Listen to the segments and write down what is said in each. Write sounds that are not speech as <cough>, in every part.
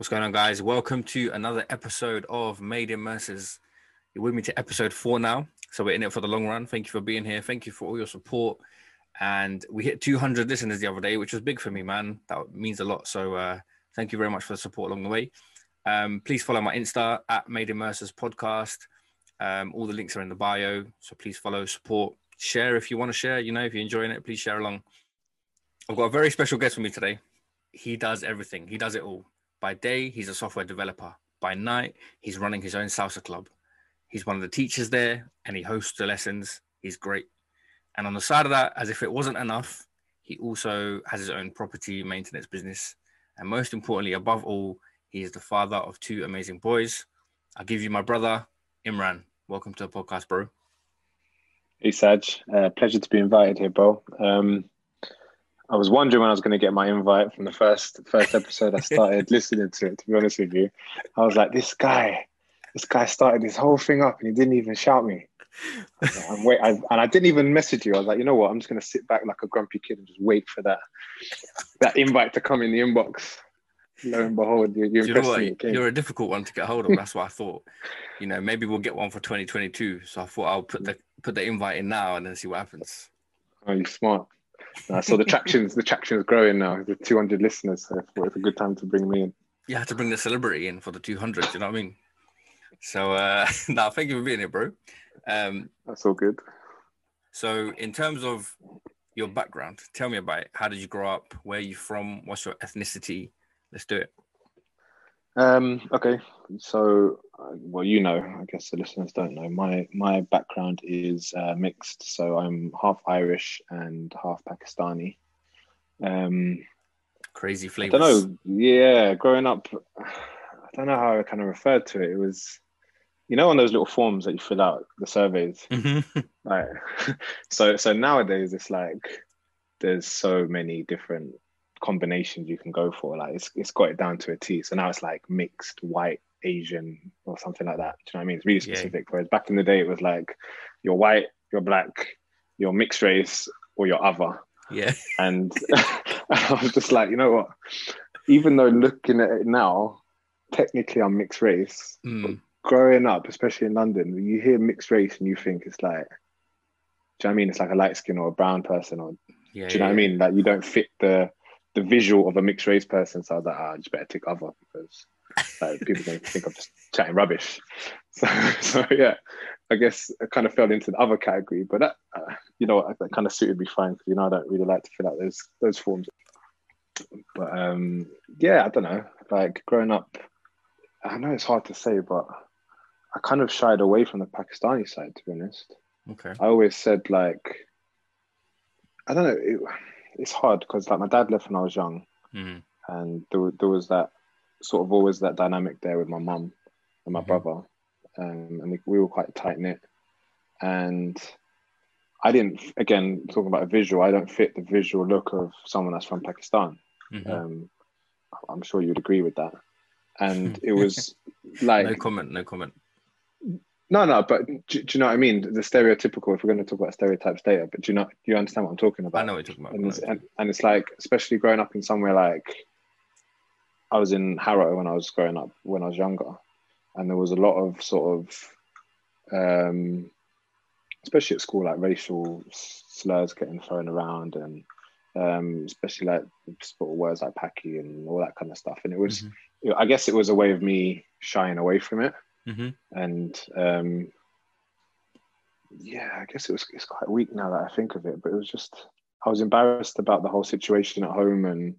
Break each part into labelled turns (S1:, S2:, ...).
S1: What's going on, guys? Welcome to another episode of Made in Mercers. You're with me to episode four now, so we're in it for the long run. Thank you for being here. Thank you for all your support. And we hit 200 listeners the other day, which was big for me, man. That means a lot. So uh, thank you very much for the support along the way. Um, please follow my Insta at Made in Mercers Podcast. Um, all the links are in the bio, so please follow, support, share if you want to share. You know, if you're enjoying it, please share along. I've got a very special guest with me today. He does everything. He does it all. By day, he's a software developer. By night, he's running his own salsa club. He's one of the teachers there and he hosts the lessons. He's great. And on the side of that, as if it wasn't enough, he also has his own property maintenance business. And most importantly, above all, he is the father of two amazing boys. I'll give you my brother, Imran. Welcome to the podcast, bro.
S2: Hey, Saj. Uh, pleasure to be invited here, bro. Um, I was wondering when I was going to get my invite from the first first episode. I started <laughs> listening to it. To be honest with you, I was like, "This guy, this guy started this whole thing up, and he didn't even shout me." And wait, I, and I didn't even message you. I was like, "You know what? I'm just going to sit back like a grumpy kid and just wait for that that invite to come in the inbox." Lo and behold, you, you,
S1: you know what? You're a difficult one to get hold of. That's why I thought, you know, maybe we'll get one for 2022. So I thought I'll put the put the invite in now and then see what happens.
S2: Oh, you smart. Uh, so the traction's the traction is growing now. The 200 listeners, so it's a good time to bring me in.
S1: You have to bring the celebrity in for the 200. you know what I mean? So uh, <laughs> now, thank you for being here, bro. Um,
S2: That's all good.
S1: So, in terms of your background, tell me about it. How did you grow up? Where are you from? What's your ethnicity? Let's do it.
S2: Um, okay, so well, you know, I guess the listeners don't know. My my background is uh, mixed, so I'm half Irish and half Pakistani. Um,
S1: Crazy flavors.
S2: I don't know. Yeah, growing up, I don't know how I kind of referred to it. It was, you know, on those little forms that you fill out, the surveys.
S1: Mm-hmm. <laughs>
S2: Like, <laughs> so so nowadays it's like there's so many different combinations you can go for. Like it's it's got it down to a T. So now it's like mixed white Asian or something like that. Do you know what I mean? It's really specific. Yeah. Whereas back in the day it was like you're white, you're black, you're mixed race, or you're other.
S1: Yeah. <laughs>
S2: And <laughs> I was just like, you know what? Even though looking at it now, technically I'm mixed race.
S1: Mm.
S2: growing up, especially in London, you hear mixed race and you think it's like, do you know what I mean? It's like a light skin or a brown person, or
S1: yeah,
S2: do you know
S1: yeah.
S2: what I mean? Like you don't fit the the visual of a mixed race person. So I was like, ah, I just better tick other because like, people to think I'm just chatting rubbish. <laughs> So, so yeah, I guess I kind of fell into the other category, but that, uh, you know, that kind of suited me fine because you know I don't really like to fill out those those forms. But um, yeah, I don't know. Like growing up, I know it's hard to say, but I kind of shied away from the Pakistani side, to be honest.
S1: Okay.
S2: I always said like, I don't know. It, it's hard because like my dad left when I was young,
S1: mm-hmm.
S2: and there, there was that sort of always that dynamic there with my mum and my
S1: Mhm.
S2: brother, um, and we, we were quite tight knit. And I didn't, again, talking about a visual, I don't fit the visual look of someone that's from Pakistan.
S1: Mhm.
S2: Um, I'm sure you'd agree with that. And <laughs> it was like
S1: no comment. No comment.
S2: no, no, but do, do you know what I mean? The stereotypical. If we're going to talk about stereotypes later, but do you know? Do you understand what I'm talking about?
S1: I know what you're talking about.
S2: And it's, and, and it's like especially growing up in somewhere like I was in Harrow when I was growing up when I was younger, and there was a lot of sort of, um, especially at school, like racial slurs getting thrown around, and um, especially like sort of words like "packy" and all that kind of stuff. And it was,
S1: Mhm.
S2: you know, I guess, it was a way of me shying away from it,
S1: Mhm.
S2: and um, yeah, I guess it was it's quite weak now that I think of it, but it was just I was embarrassed about the whole situation at home and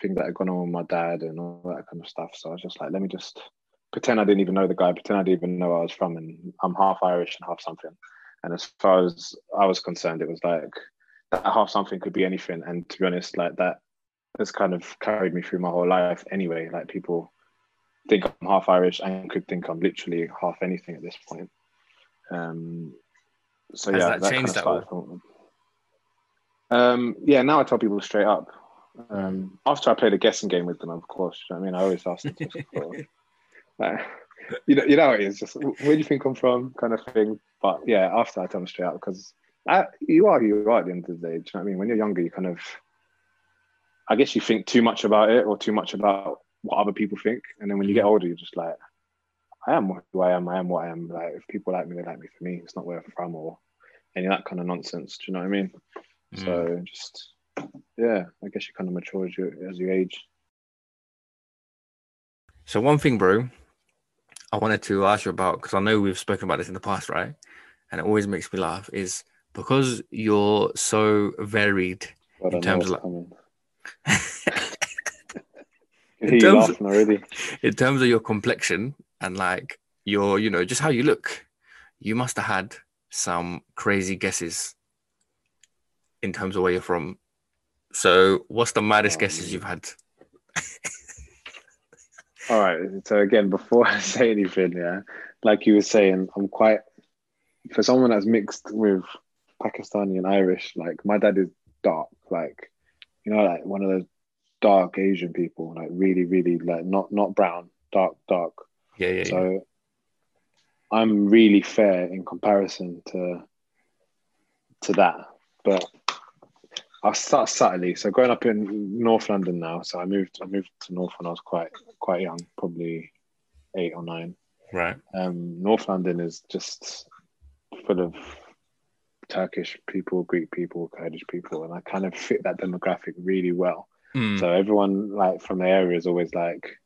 S2: things that had gone on with my dad and all that kind of stuff. So I was just like, let me just pretend I didn't even know the guy, pretend I didn't even know where I was from, and I'm half Irish and half something. And as far as I was concerned, it was like that half something could be anything. And to be honest, like that has kind of carried me through my whole life anyway. Like people think I'm half Irish and could think I'm literally half anything at this point. Um, so
S1: Has
S2: yeah,
S1: that
S2: kind
S1: changed
S2: of
S1: at
S2: from- Um, yeah, now I tell people straight up. Um, after I played a guessing game with them, of course. you know I mean, I always ask them. <laughs> Like, you know, you know, it is just where do you think I'm from, kind of thing. But yeah, after I tell them straight out because I, you are you are at the end of the day. Do you know what I mean? When you're younger, you kind of, I guess, you think too much about it or too much about what other people think. And then when you get older, you're just like, I am who I am. I am what I am. Like if people like me, they like me for me. It's not where I'm from or any of that kind of nonsense. Do you know what I mean? Mm. So just yeah, I guess you kind of mature as you as you age.
S1: So one thing, bro, I wanted to ask you about because I know we've spoken about this in the past, right? And it always makes me laugh is because you're so varied in terms of like <laughs> in terms, of, <laughs> in terms of your complexion and like your, you know, just how you look, you must have had some crazy guesses in terms of where you're from. So, what's the maddest oh, guesses you've had?
S2: All right. So again, before <laughs> I say anything, yeah, like you were saying, I'm quite for someone that's mixed with Pakistani and Irish. Like my dad is dark, like you know, like one of those dark Asian people, like really, really like not not brown, dark, dark.
S1: Yeah, yeah.
S2: So
S1: yeah.
S2: I'm really fair in comparison to to that, but I'll start subtly. So growing up in North London now, so I moved I moved to North when I was quite quite young, probably eight or nine.
S1: Right.
S2: Um, North London is just full of Turkish people, Greek people, Kurdish people, and I kind of fit that demographic really well. Mm. So everyone like from the area is always like,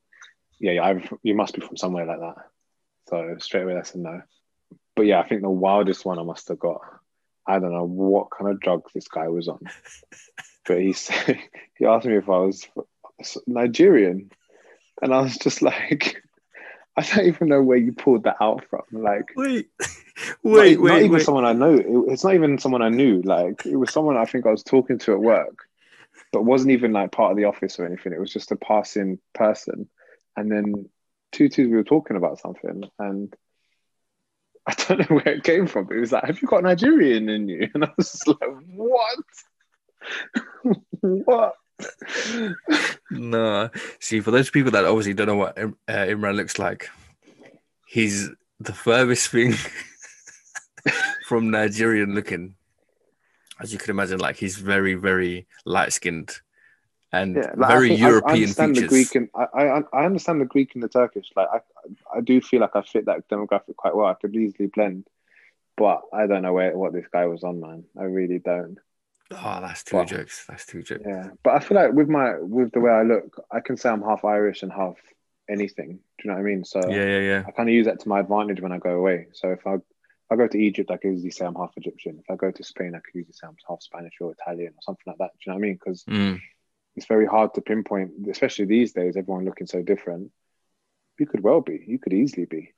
S2: yeah, I've, you must be from somewhere like that. So straight away that's a no. But yeah, I think the wildest one I must have got. I don't know what kind of drugs this guy was on, but he said <laughs> he asked me if I was Nigerian, and I was just like, <laughs> I don't even know where you pulled that out from. Like,
S1: wait, wait, <laughs>
S2: not,
S1: wait,
S2: not even
S1: wait.
S2: someone I know. It, it's not even someone I knew. Like, it was someone I think I was talking to at work, but wasn't even like part of the office or anything. It was just a passing person. And then two twos, we were talking about something, and I don't know where it came from. But it was like, "Have you got Nigerian in you?" <laughs> And I was like, "What? <laughs> what?"
S1: no. See, for those people that obviously don't know what uh, Imran looks like, he's the furthest thing <laughs> from Nigerian looking. As you can imagine, like he's very, very light skinned and yeah, like very European I understand features.
S2: The Greek and, I, I, I understand the Greek and the Turkish. Like I, I do feel like I fit that demographic quite well. I could easily blend, but I don't know where what this guy was on, man. I really don't.
S1: Oh, that's two but, jokes. That's two jokes.
S2: Yeah, but I feel like with my with the way I look, I can say I'm half Irish and half anything. Do you know what I mean? So
S1: yeah, yeah, yeah.
S2: I kind of use that to my advantage when I go away. So if I if I go to Egypt, I can easily say I'm half Egyptian. If I go to Spain, I can easily say I'm half Spanish or Italian or something like that. Do you know what I mean? Because
S1: mm.
S2: It's very hard to pinpoint, especially these days. Everyone looking so different. You could well be. You could easily be.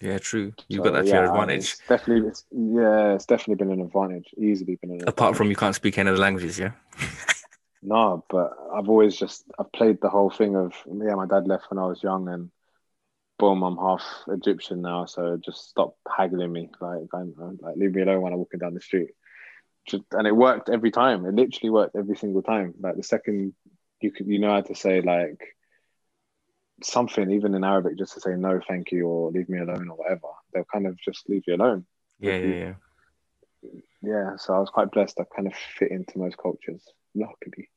S1: Yeah, true. You've so, got that your advantage.
S2: It's definitely, it's, yeah, it's definitely been an advantage. Easily been an
S1: advantage. Apart from you can't speak any of the languages, yeah. <laughs>
S2: no, but I've always just I've played the whole thing of yeah. My dad left when I was young, and boom, I'm half Egyptian now. So just stop haggling me, like I'm, like leave me alone when I'm walking down the street. Just, and it worked every time. It literally worked every single time. Like the second you could, you know how to say like something, even in Arabic, just to say no, thank you, or leave me alone, or whatever. They'll kind of just leave you alone.
S1: Yeah, yeah, yeah.
S2: Yeah, so I was quite blessed. I kind of fit into most cultures, luckily.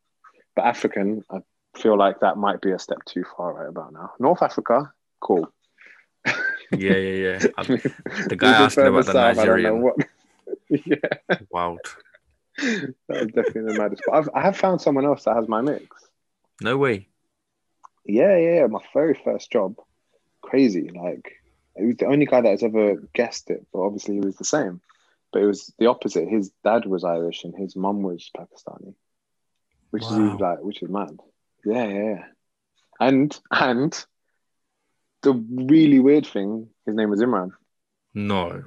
S2: But African, I feel like that might be a step too far right about now. North Africa, cool.
S1: yeah, yeah, yeah. <laughs> the guy asking about the Nigerian. <laughs>
S2: Yeah.
S1: Wild.
S2: That was definitely the maddest. But I've, I have found someone else that has my mix.
S1: No way.
S2: Yeah, yeah, my very first job. Crazy. Like, he was the only guy that has ever guessed it, but obviously he was the same. But it was the opposite. His dad was Irish and his mum was Pakistani, which wow. is like, which is mad. Yeah, yeah. And and the really weird thing, his name was Imran.
S1: No.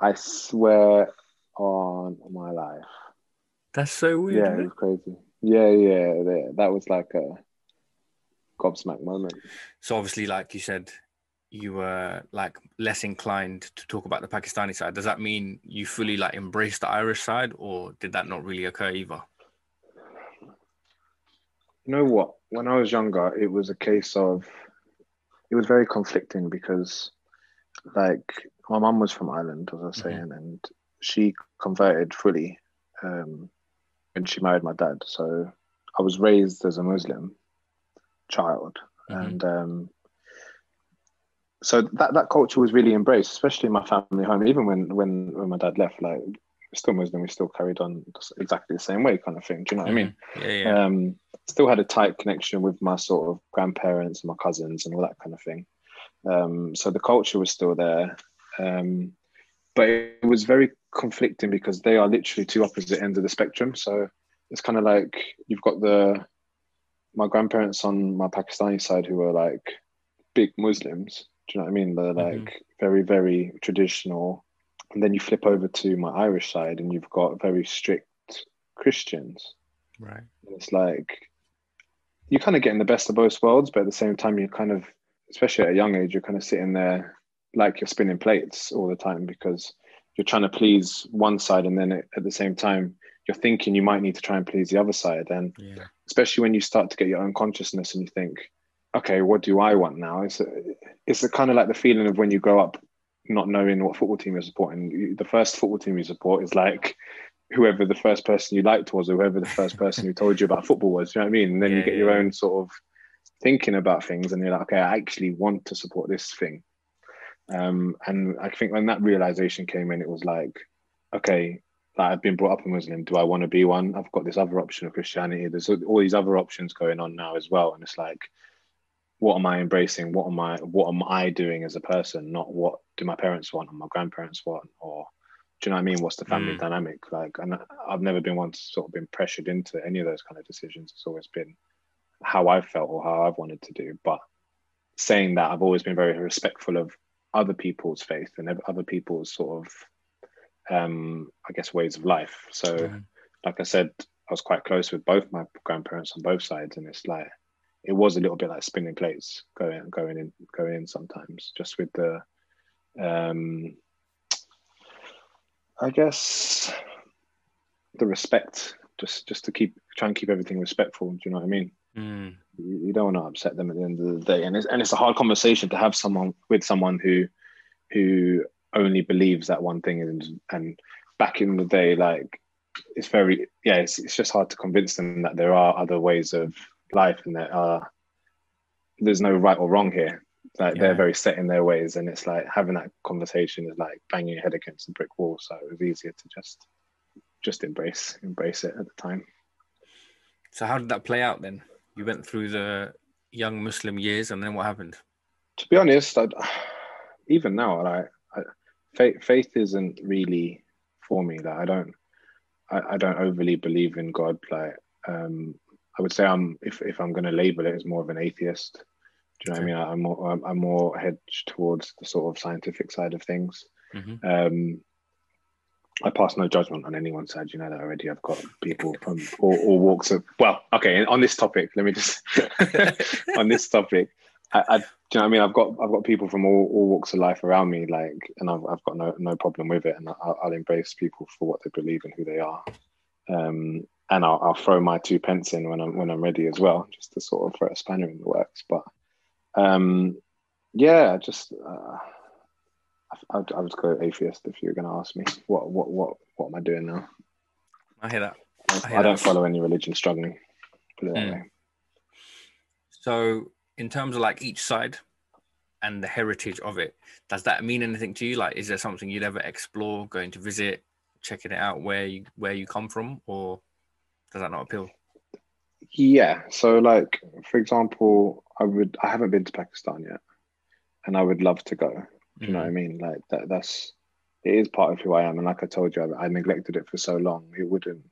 S2: I swear on my life.
S1: That's so weird.
S2: Yeah, it was crazy. Yeah, yeah, that was like a gobsmack moment.
S1: So obviously, like you said, you were like less inclined to talk about the Pakistani side. Does that mean you fully like embraced the Irish side, or did that not really occur either?
S2: You know what? When I was younger, it was a case of it was very conflicting because, like, my mum was from Ireland, as I was mm-hmm. saying, and she converted fully um, when she married my dad. So I was raised as a Muslim, child, mm-hmm. and um, so that that culture was really embraced, especially in my family home. Even when when when my dad left, like still Muslim, we still carried on exactly the same way, kind of thing. Do you know what mm-hmm.
S1: I mean? Yeah, yeah.
S2: Um, still had a tight connection with my sort of grandparents and my cousins and all that kind of thing. Um, so the culture was still there, um, but it was very conflicting because they are literally two opposite ends of the spectrum. So it's kind of like you've got the my grandparents on my Pakistani side who are like big Muslims. Do you know what I mean? They're mm-hmm. like mm-hmm. very, very traditional. And then you flip over to my Irish side and you've got very strict Christians.
S1: Right.
S2: And it's like you're kind of getting the best of both worlds, but at the same time, you're kind of, especially at a young age, you're kind of sitting there like you're spinning plates all the time because you're trying to please one side and then at the same time you're thinking you might need to try and please the other side. And
S1: yeah.
S2: especially when you start to get your own consciousness and you think okay what do i want now? It's a, it's a kind of like the feeling of when you grow up not knowing what football team you're supporting. The first football team you support is like whoever the first person you liked was or whoever the first <laughs> person who told you about football was you know what i mean? And then yeah, you get yeah. your own sort of thinking about things and you're like okay i actually want to support this thing um, and i think when that realization came in it was like okay like I've been brought up a Muslim. Do I want to be one? I've got this other option of Christianity. There's all these other options going on now as well, and it's like, what am I embracing? What am I? What am I doing as a person? Not what do my parents want or my grandparents want, or do you know what I mean? What's the family mm. dynamic like? And I've never been one to sort of been pressured into any of those kind of decisions. It's always been how I felt or how I've wanted to do. But saying that, I've always been very respectful of other people's faith and other people's sort of um, I guess, ways of life. So, mm-hmm. like I said, I was quite close with both my grandparents on both sides, and it's like it was a little bit like spinning plates going going in going in sometimes, just with the, um, I guess, the respect, just just to keep try and keep everything respectful. Do you know what I mean?
S1: Mm.
S2: You, you, don't want to upset them at the end of the day, and it's and it's a hard conversation to have someone with someone who who only believes that one thing and and back in the day like it's very yeah it's, it's just hard to convince them that there are other ways of life and there are there's no right or wrong here. Like yeah. they're very set in their ways and it's like having that conversation is like banging your head against a brick wall. So it was easier to just just embrace embrace it at the time.
S1: So how did that play out then you went through the young muslim years and then what happened
S2: to be honest I'd, even now like faith, faith isn't really for me. Like I don't, I, I don't overly believe in God. Like um, I would say I'm, if if I'm going to label it as more of an atheist. Do you know what I mean? I'm more, I'm, I'm more hedged towards the sort of scientific side of things.
S1: Mm-hmm.
S2: Um, I pass no judgment on anyone's side. You know that already. I've got people from all, all walks of. Well, okay. On this topic, let me just <laughs> on this topic. I, I, do you know what I mean? I've got I've got people from all, all walks of life around me, like, and I've, I've got no no problem with it, and I'll, I'll embrace people for what they believe and who they are, um, and I'll, I'll throw my two pence in when I'm when I'm ready as well, just to sort of throw a spanner in the works. But um, yeah, just uh, I, I would go atheist if you were going to ask me what what what what am I doing now?
S1: I hear that.
S2: I, hear I don't that. follow any religion struggling. Put it that mm. way.
S1: So in terms of like each side and the heritage of it, does that mean anything to you? Like, is there something you'd ever explore, going to visit, checking it out where you where you come from, or does that not appeal?
S2: Yeah. So, like for example, I would I haven't been to Pakistan yet, and I would love to go. Do you know what I mm. mean? Like that. That's it is part of who I am, and like I told you, I, I neglected it for so long. It wouldn't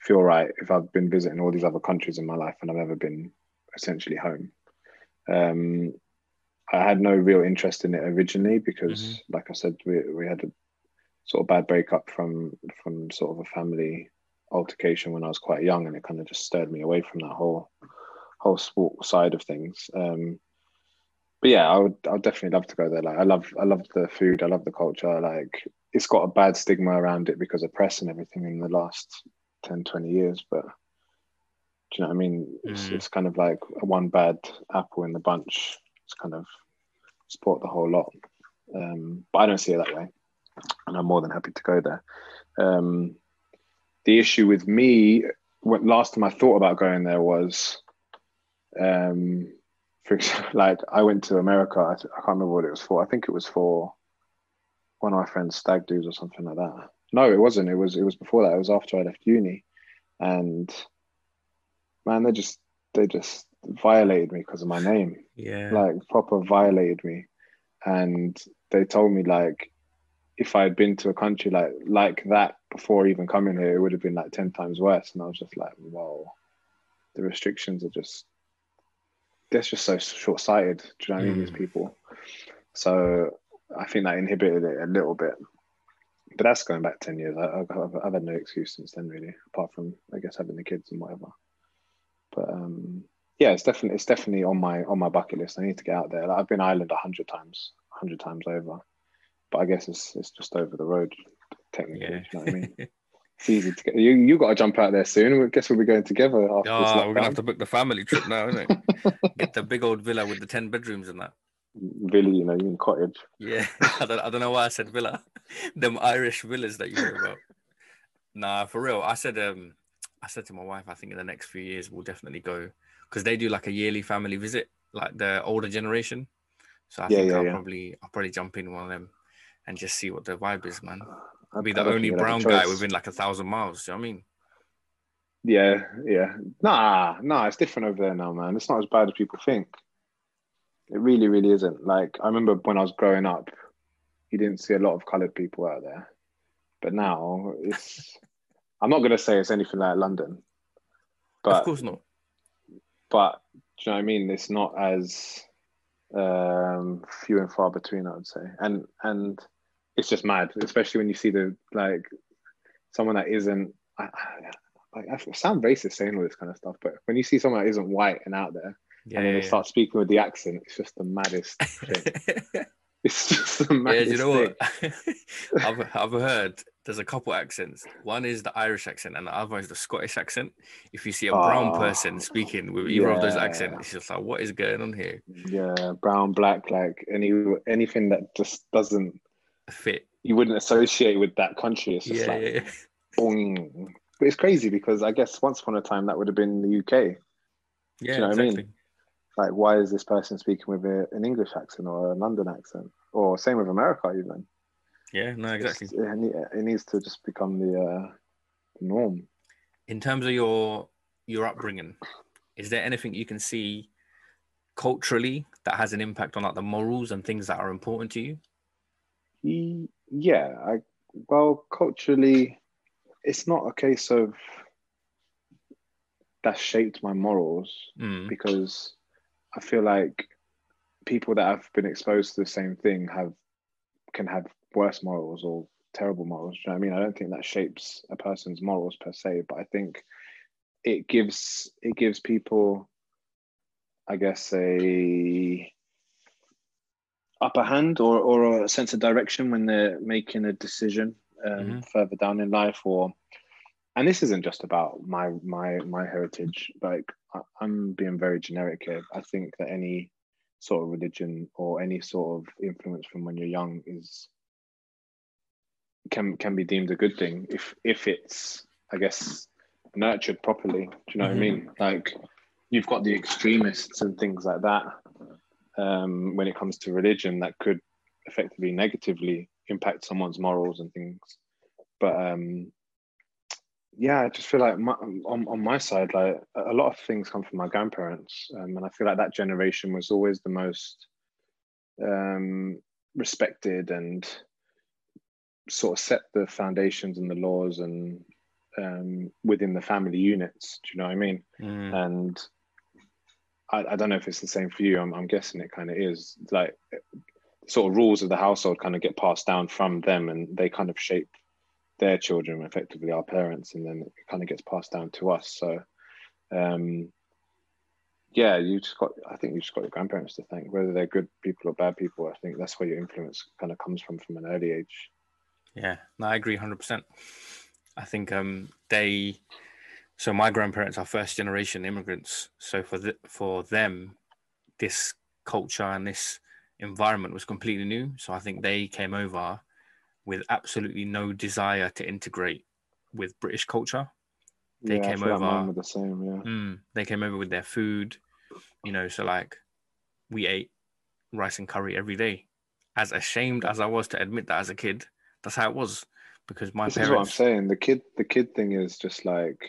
S2: feel right if I've been visiting all these other countries in my life and I've never been essentially home. Um, I had no real interest in it originally because, mm-hmm. like I said, we, we had a sort of bad breakup from from sort of a family altercation when I was quite young, and it kind of just stirred me away from that whole whole sport side of things. Um, but yeah, I would I would definitely love to go there. Like I love I love the food, I love the culture. Like it's got a bad stigma around it because of press and everything in the last 10, 20 years, but do you know what I mean? It's, mm. it's kind of like one bad apple in the bunch. It's kind of support the whole lot. Um, but I don't see it that way, and I'm more than happy to go there. Um, the issue with me, when last time I thought about going there was Um, for example, <laughs> like I went to America. I, I can't remember what it was for. I think it was for one of my friends' stag do's or something like that. No, it wasn't. It was it was before that. It was after I left uni, and man, they just they just violated me because of my name.
S1: Yeah.
S2: Like proper violated me, and they told me like if I had been to a country like like that before even coming here, it would have been like ten times worse. And I was just like, whoa, the restrictions are just that's just so short sighted. Do you know what I mean? These
S1: Mm.
S2: people. So I think that inhibited it a little bit. But that's going back ten years. I, I've, I've, had no excuse since then, really, apart from I guess having the kids and whatever. But um, yeah, it's definitely it's definitely on my on my bucket list. I need to get out there. Like, I've been Ireland a hundred times, a hundred times over. But I guess it's it's just over the road, technically.
S1: Yeah.
S2: Do you know what I mean? <laughs> It's easy to get. You you got to jump out there soon. I guess we'll be going together after this
S1: Oh, we're gonna have to book the family trip now, isn't it? <laughs> Get the big old villa with the ten bedrooms and that.
S2: Villa, you know, you in cottage.
S1: Yeah, <laughs> I don't, I don't know why I said villa. <laughs> Them Irish villas that you hear about. Nah, for real. I said um, I said to my wife, I think in the next few years we'll definitely go because they do like a yearly family visit, like the older generation. So I
S2: Yeah,
S1: think
S2: yeah,
S1: I'll
S2: yeah.
S1: probably I'll probably jump in one of them and just see what the vibe is, man. I'll
S2: I-
S1: be the only
S2: think you'll have a
S1: brown guy within like a thousand miles. You know what I mean?
S2: Yeah, yeah. Nah, nah, it's different over there now, man. It's not as bad as people think. It really, really isn't. Like I remember when I was growing up, you didn't see a lot of coloured people out there. But now it's <laughs> I'm not gonna say it's anything like London. But of
S1: course not.
S2: but do you know what I mean? It's not as um few and far between, I would say. And and it's just mad, especially when you see the like someone that isn't I, I, I sound racist saying all this kind of stuff, but when you see someone that isn't white and out there
S1: Yeah,
S2: and then
S1: yeah,
S2: they start speaking with the accent, it's just the maddest <laughs> thing. It's just the
S1: Yeah,
S2: maddest
S1: you know
S2: thing.
S1: what? <laughs> I've, I've heard there's a couple accents. One is the Irish accent, and the other is the Scottish accent. If you see a brown
S2: Oh,
S1: person speaking with either of those accents, it's just like, what is going on here?
S2: Yeah, brown, black, like any anything that just doesn't
S1: Fit.
S2: you wouldn't associate with that country. It's just
S1: Yeah,
S2: like
S1: yeah, yeah.
S2: boing. But it's crazy because I guess once upon a time that would have been the UK.
S1: Yeah,
S2: know what I mean? Like, why is this person speaking with a, an English accent or a London accent, or same with America even?
S1: Yeah, no,
S2: It's-
S1: exactly.
S2: It, it needs to just become the uh, norm.
S1: In terms of your your upbringing, is there anything you can see culturally that has an impact on like the morals and things that are important to you?
S2: Ye- Yeah, I well culturally, it's not a case of that shaped my morals
S1: Mm.
S2: because I feel like people that have been exposed to the same thing have can have worse morals or terrible morals. Do you know what I mean? I don't think that shapes a person's morals per se, but I think it gives it gives people, I guess, a upper hand or, or a sense of direction when they're making a decision um,
S1: Mhm.
S2: further down in life or and this isn't just about my my my heritage. Like I, i'm being very generic here. I think that any sort of religion or any sort of influence from when you're young is can can be deemed a good thing if if it's i guess nurtured properly. Do you know what i mean? Like you've got the extremists and things like that um, when it comes to religion that could effectively negatively impact someone's morals and things but um yeah i just feel like my, on, on my side like a lot of things come from my grandparents um, and i feel like that generation was always the most um respected and sort of set the foundations and the laws and um within the family units do you know what i mean
S1: Mm.
S2: and I, I don't know if it's the same for you. I'm, I'm guessing it kind of is. Like sort of rules of the household kind of get passed down from them, and they kind of shape their children, effectively our parents, and then it kind of gets passed down to us. So, um, yeah, you just got. I think you just got your grandparents to thank, whether they're good people or bad people. I think that's where your influence kind of comes from from an early age.
S1: Yeah, no, I agree 100%. I think um they so my grandparents are first generation immigrants. So for the, for them this culture and this environment was completely new. So I think they came over with absolutely no desire to integrate with British culture. They
S2: yeah,
S1: came
S2: I feel like mine
S1: over-
S2: the same. Yeah,
S1: Mm, they came over with their food. you know, so like we ate rice and curry every day. As ashamed as I was to admit that as a kid, that's how it was. Because my
S2: this
S1: parents
S2: is what I'm saying. The kid, the kid thing is just like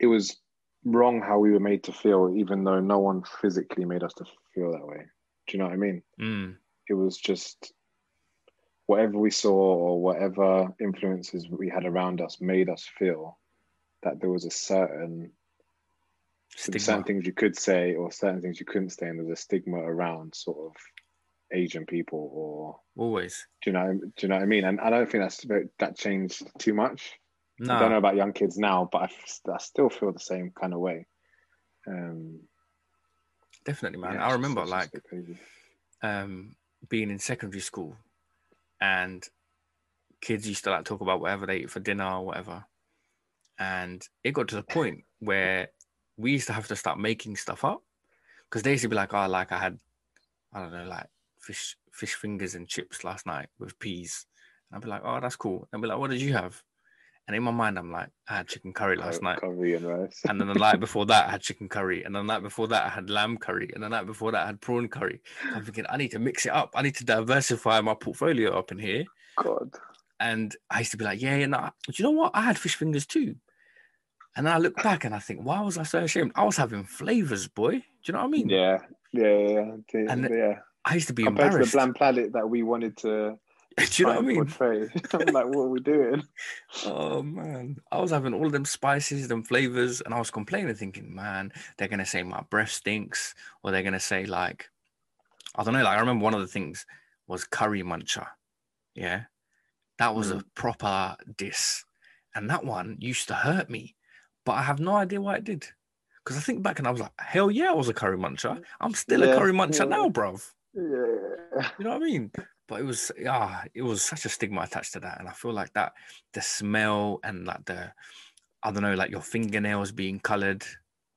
S2: it was wrong how we were made to feel, even though no one physically made us to feel that way. Do you know what I mean?
S1: Mm,
S2: It was just whatever we saw or whatever influences we had around us made us feel that there was a certain certain things you could say or certain things you couldn't say, and there's a stigma around sort of Asian people or
S1: Always.
S2: do you know do you know what I mean? And I don't think that's that changed too much. I don't know about young kids now, but I, still feel the same kind of way. Um,
S1: definitely, man.
S2: yeah,
S1: I remember like
S2: just a bit crazy.
S1: um, being in secondary school and kids used to like talk about whatever they eat for dinner or whatever. And it got to the point where we used to have to start making stuff up because they used to be like, oh, like I had, I don't know, like fish fish fingers and chips last night with peas. And I'd be like, oh, that's cool. And I'd be like, what did you have? And in my mind, I'm like, I had chicken curry last night.
S2: Curry and rice.
S1: And then the night <laughs> before that, I had chicken curry. And the night before that, I had lamb curry. And the night before that, I had prawn curry. I'm thinking, I need to mix it up. I need to diversify my portfolio up in here.
S2: God.
S1: And I used to be like, yeah, yeah, no. Do you know what? I had fish fingers too. And then I look back and I think, why was I so ashamed? I was having flavors, boy. Do you know what I mean?
S2: Yeah, yeah, yeah. yeah.
S1: And
S2: yeah.
S1: I used to be
S2: Compared to the bland planet that we wanted to <laughs>
S1: Do you know what I mean? <laughs>
S2: I'm like, what are we doing? <laughs>
S1: Oh man, I was having all of them spices, them flavors, and I was complaining, thinking, man, they're gonna say my breath stinks, or they're gonna say like, I don't know. Like I remember one of the things was curry muncher, yeah, that was a mm. proper diss, and that one used to hurt me, but I have no idea why it did, because I think back and I was like, hell yeah, I was a curry muncher. I'm still a curry muncher
S2: yeah.
S1: now, bruv.
S2: Yeah.
S1: You know what I mean? But it was ah, it was such a stigma attached to that, and I feel like that the smell and like the I don't know, like your fingernails being colored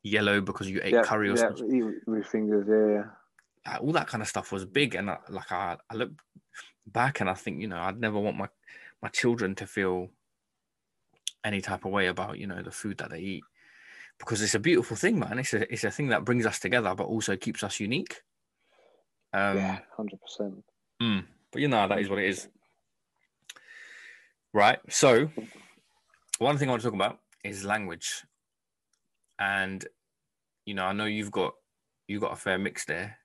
S1: yellow because you ate
S2: yeah,
S1: curry or
S2: yeah,
S1: something,
S2: with- fingers, yeah, yeah.
S1: like, all that kind of stuff was big. And I, like I, I look back and I think you know I'd never want my my children to feel any type of way about you know the food that they eat because it's a beautiful thing, man. It's a it's a thing that brings us together, but also keeps us unique. Um,
S2: yeah, hundred percent.
S1: But you know, that is what it is. Right. So, one thing I want to talk about is language. And, you know, I know you've got you've got a fair mix there,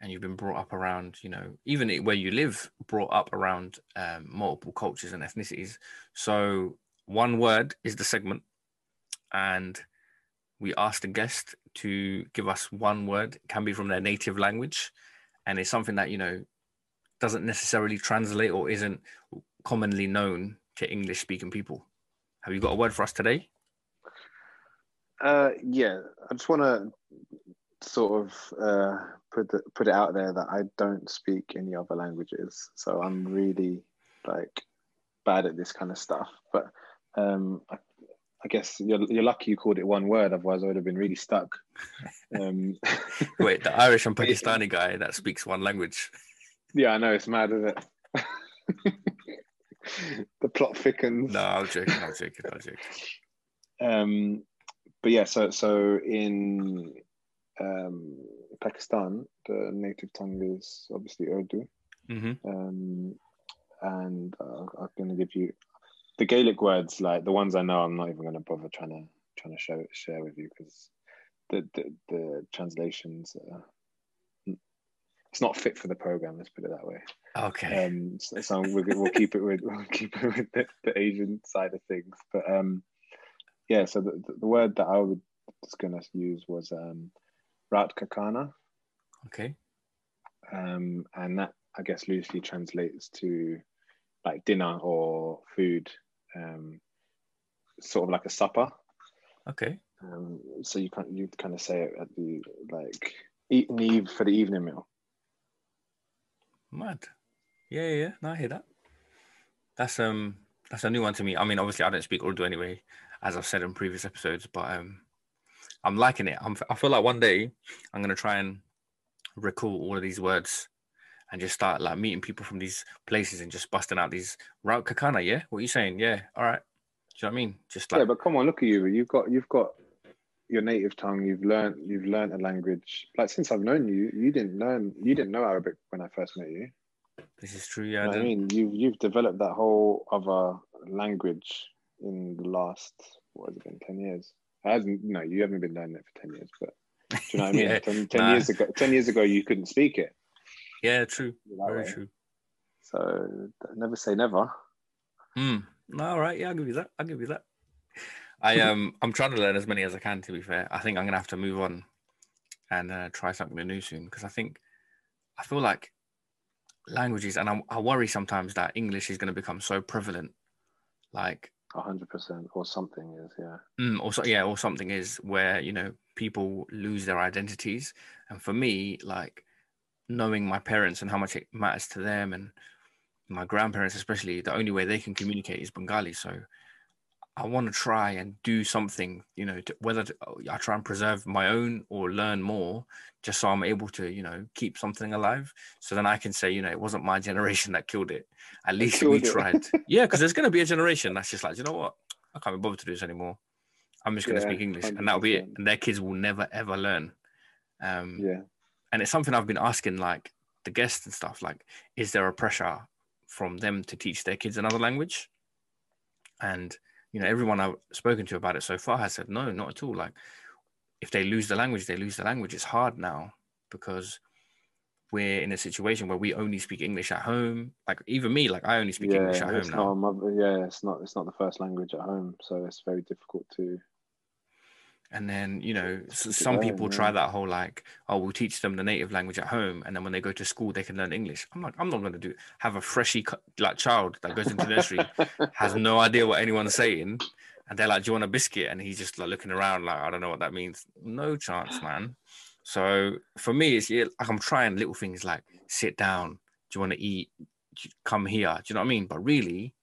S1: and you've been brought up around, you know, even where you live, brought up around um, multiple cultures and ethnicities. So, one word is the segment, and we asked a guest to give us one word. It can be from their native language, and it's something that you know doesn't necessarily translate or isn't commonly known to English speaking people. Have you got a word for us today?
S2: Uh, yeah, I just want to sort of uh, put the, put it out there that I don't speak any other languages, so I'm really like bad at this kind of stuff. But um, I, I guess you're you're lucky you called it one word, otherwise I would have been really stuck. <laughs> Um,
S1: Wait, the Irish and <laughs> Pakistani guy that speaks one language.
S2: Yeah, I know it's mad, isn't it? <laughs> the plot thickens.
S1: No, I'm joking. I'm joking. I'm joking.
S2: Um, but yeah, so so in um, Pakistan, the native tongue is obviously Urdu,
S1: hmm
S2: um, and uh, I'm going to give you the Gaelic words, like the ones I know. I'm not even going to bother trying to trying to show share with you because the, the the translations. Uh, it's not fit for the program. Let's put it that way.
S1: Okay.
S2: Um, so, so we'll, we'll keep it with <laughs> we'll keep it with the, the Asian side of things. But um, yeah, so the, the word that I was gonna use was um, rat kakana,
S1: Okay.
S2: um, and that I guess loosely translates to like dinner or food, um, sort of like a supper.
S1: Okay.
S2: Um, so you can you kind of say it at the like eat an eve for the evening meal.
S1: Mad. Yeah, yeah. No, I hear that. That's um that's a new one to me. I mean, obviously I don't speak Urdu anyway, as I've said in previous episodes, but um I'm liking it. I'm I feel like one day I'm gonna try and recall all of these words and just start like meeting people from these places and just busting out these route kakana, yeah? What are you saying? Yeah, all right. Do you know what I mean? Just like
S2: yeah, but come on, look at you. You've got you've got your native tongue. You've learned you've learned a language. Like since I've known you, you didn't learn you didn't know Arabic when I first met you.
S1: This is true. Yeah,
S2: You know
S1: I
S2: I mean, you've you've developed that whole other language in the last what has it been ten years? I hasn't no, you haven't been learning it for ten years, but do you know what I mean? <laughs>
S1: Yeah,
S2: ten, 10
S1: nah.
S2: years ago, ten years ago, you couldn't speak it.
S1: yeah, true. Very
S2: way.
S1: true.
S2: So never say never.
S1: No, all right. Yeah, I'll give you that. I'll give you that. I um I'm trying to learn as many as I can. To be fair, I think I'm gonna have to move on and uh, try something new soon because I think I feel like languages, and I, I worry sometimes that English is gonna become so prevalent, like
S2: A hundred percent, or something is yeah.
S1: Mm, or so, yeah, or something is where you know people lose their identities, and for me, like knowing my parents and how much it matters to them, and my grandparents especially, the only way they can communicate is Bengali. So I want to try and do something, you know, to, whether to, I try and preserve my own or learn more, just so I'm able to, you know, keep something alive. So then I can say, you know, it wasn't my <laughs> generation that killed it. At least we
S2: it.
S1: tried. <laughs> yeah, because there's going to be a generation that's just like, you know what, I can't be bothered to do this anymore. I'm just going to
S2: Yeah,
S1: speak English, and that'll be it. And their kids will never ever learn. Um,
S2: Yeah,
S1: and it's something I've been asking like the guests and stuff like is there a pressure from them to teach their kids another language and you know everyone I've spoken to about it so far has said no not at all like if they lose the language they lose the language it's hard now because we're in a situation where we only speak English at home like even me like I only speak
S2: yeah.
S1: English at home now
S2: yeah, it's not it's not the first language at home, so it's very difficult to.
S1: And then, you know, s-
S2: Keep it
S1: some people try that whole like, oh, we'll teach them the native language at home, and then when they go to school, they can learn English. I'm like, I'm not going to do have a freshy like child that goes into nursery has no <laughs> idea what anyone's saying, and they're like, "Do you want a biscuit?" And he's just like looking around like, "I don't know what that means." No chance, man. So for me, it's yeah, like I'm trying little things like sit down. Do you want to eat? Come here. Do you know what I mean? But really,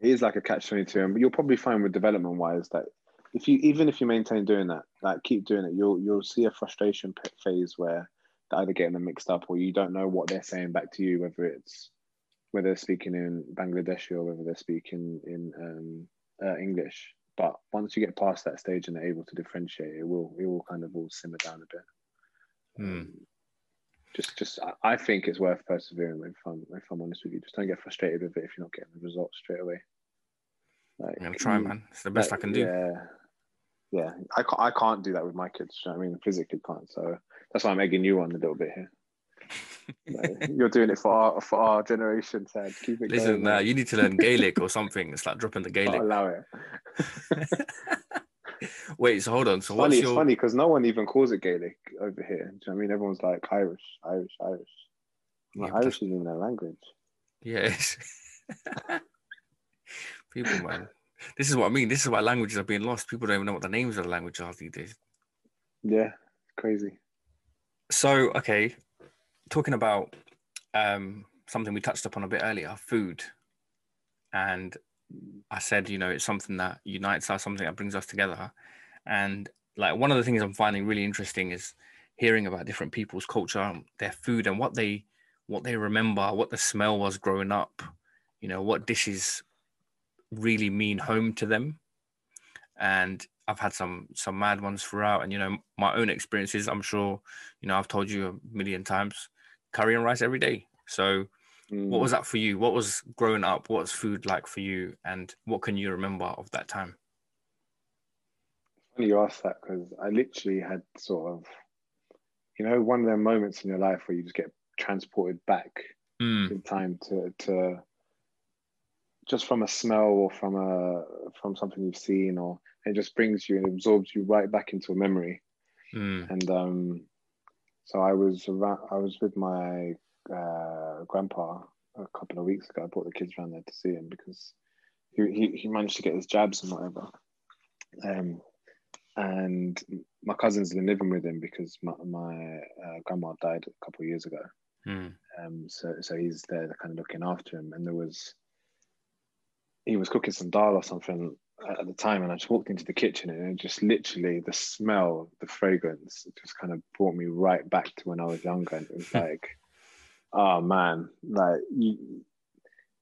S2: it is like a catch twenty two, and you'll probably find with development wise that if you even if you maintain doing that, like keep doing it, you'll you'll see a frustration phase where they're either getting them mixed up or you don't know what they're saying back to you, whether it's whether they're speaking in Bangladeshi or whether they're speaking in um, uh, English. But once you get past that stage and they're able to differentiate, it will it will kind of all simmer down a bit.
S1: Hmm.
S2: Um, just just I- think it's worth persevering with. If I'm if I'm honest with you, just don't get frustrated with it if you're not getting the results straight away. Like,
S1: I'm gonna try, man. It's the best I can do.
S2: Yeah, yeah. I can't I can't do that with my kids. you know I mean, physically can't. So that's why I'm egging you on a little bit here. <laughs> Like, you're doing it for our for our generation, Saj. Keep it
S1: Listen,
S2: going.
S1: Uh,
S2: man.
S1: you need to learn Gaelic or something. It's like dropping the Gaelic.
S2: allow it. <laughs>
S1: Wait, so hold on. So
S2: funny,
S1: your
S2: it's funny because no one even calls it Gaelic over here. Do you know what I mean? Everyone's like Irish, Irish, Irish. Like,
S1: Yeah,
S2: Irish isn't even a language. <laughs>
S1: Yes. People, man. This is what I mean. This is why languages are being lost. People don't even know what the names of the languages are these days.
S2: Yeah, crazy.
S1: So, okay, talking about um, something we touched upon a bit earlier, food. And I said, you know, it's something that unites us, something that brings us together. And like one of the things I'm finding really interesting is hearing about different people's culture, their food, and what they what they remember, what the smell was growing up. You know, what dishes really mean home to them. And I've had some some mad ones throughout, and you know, my own experiences. I'm sure, you know, I've told you a million times, curry and rice every day. So
S2: Mm.
S1: what was that for you? What was growing up? What's food like for you? And what can you remember of that time?
S2: funny you asked that because I literally had sort of, you know, one of them moments in your life where you just get transported back
S1: Mm,
S2: in time to to just from a smell or from a from something you've seen or it just brings you and absorbs you right back into a memory.
S1: mm,
S2: And um, so I was around, I was with my uh, grandpa a couple of weeks ago. I brought the kids around there to see him because he, he, he managed to get his jabs and whatever. Um, and my cousin's been living with him because my, my uh, grandma died a couple of years ago.
S1: mm,
S2: Um, so so he's there kind of looking after him. And there was he was cooking some dal or something at the time, and I just walked into the kitchen, and it just literally the smell, the fragrance, just kind of brought me right back to when I was younger. And it was <laughs> like, oh man, like you.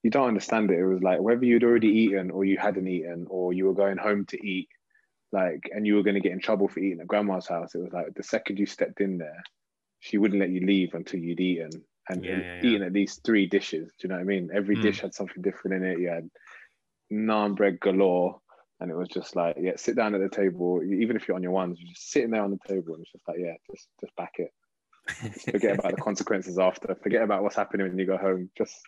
S2: You don't understand it. It was like whether you'd already eaten or you hadn't eaten or you were going home to eat, like, and you were going to get in trouble for eating at grandma's house. It was like the second you stepped in there, she wouldn't let you leave until you'd eaten and,
S1: Yeah,
S2: and
S1: yeah, yeah.
S2: eaten at least three dishes. Do you know what I mean? Every
S1: Mm.
S2: dish had something different in it. You had naan bread galore. And it was just like, yeah, sit down at the table. Even if you're on your ones, you're just sitting there on the table, and it's just like, yeah, just just back it. <laughs> Forget about the consequences after. Forget about what's happening when you go home. Just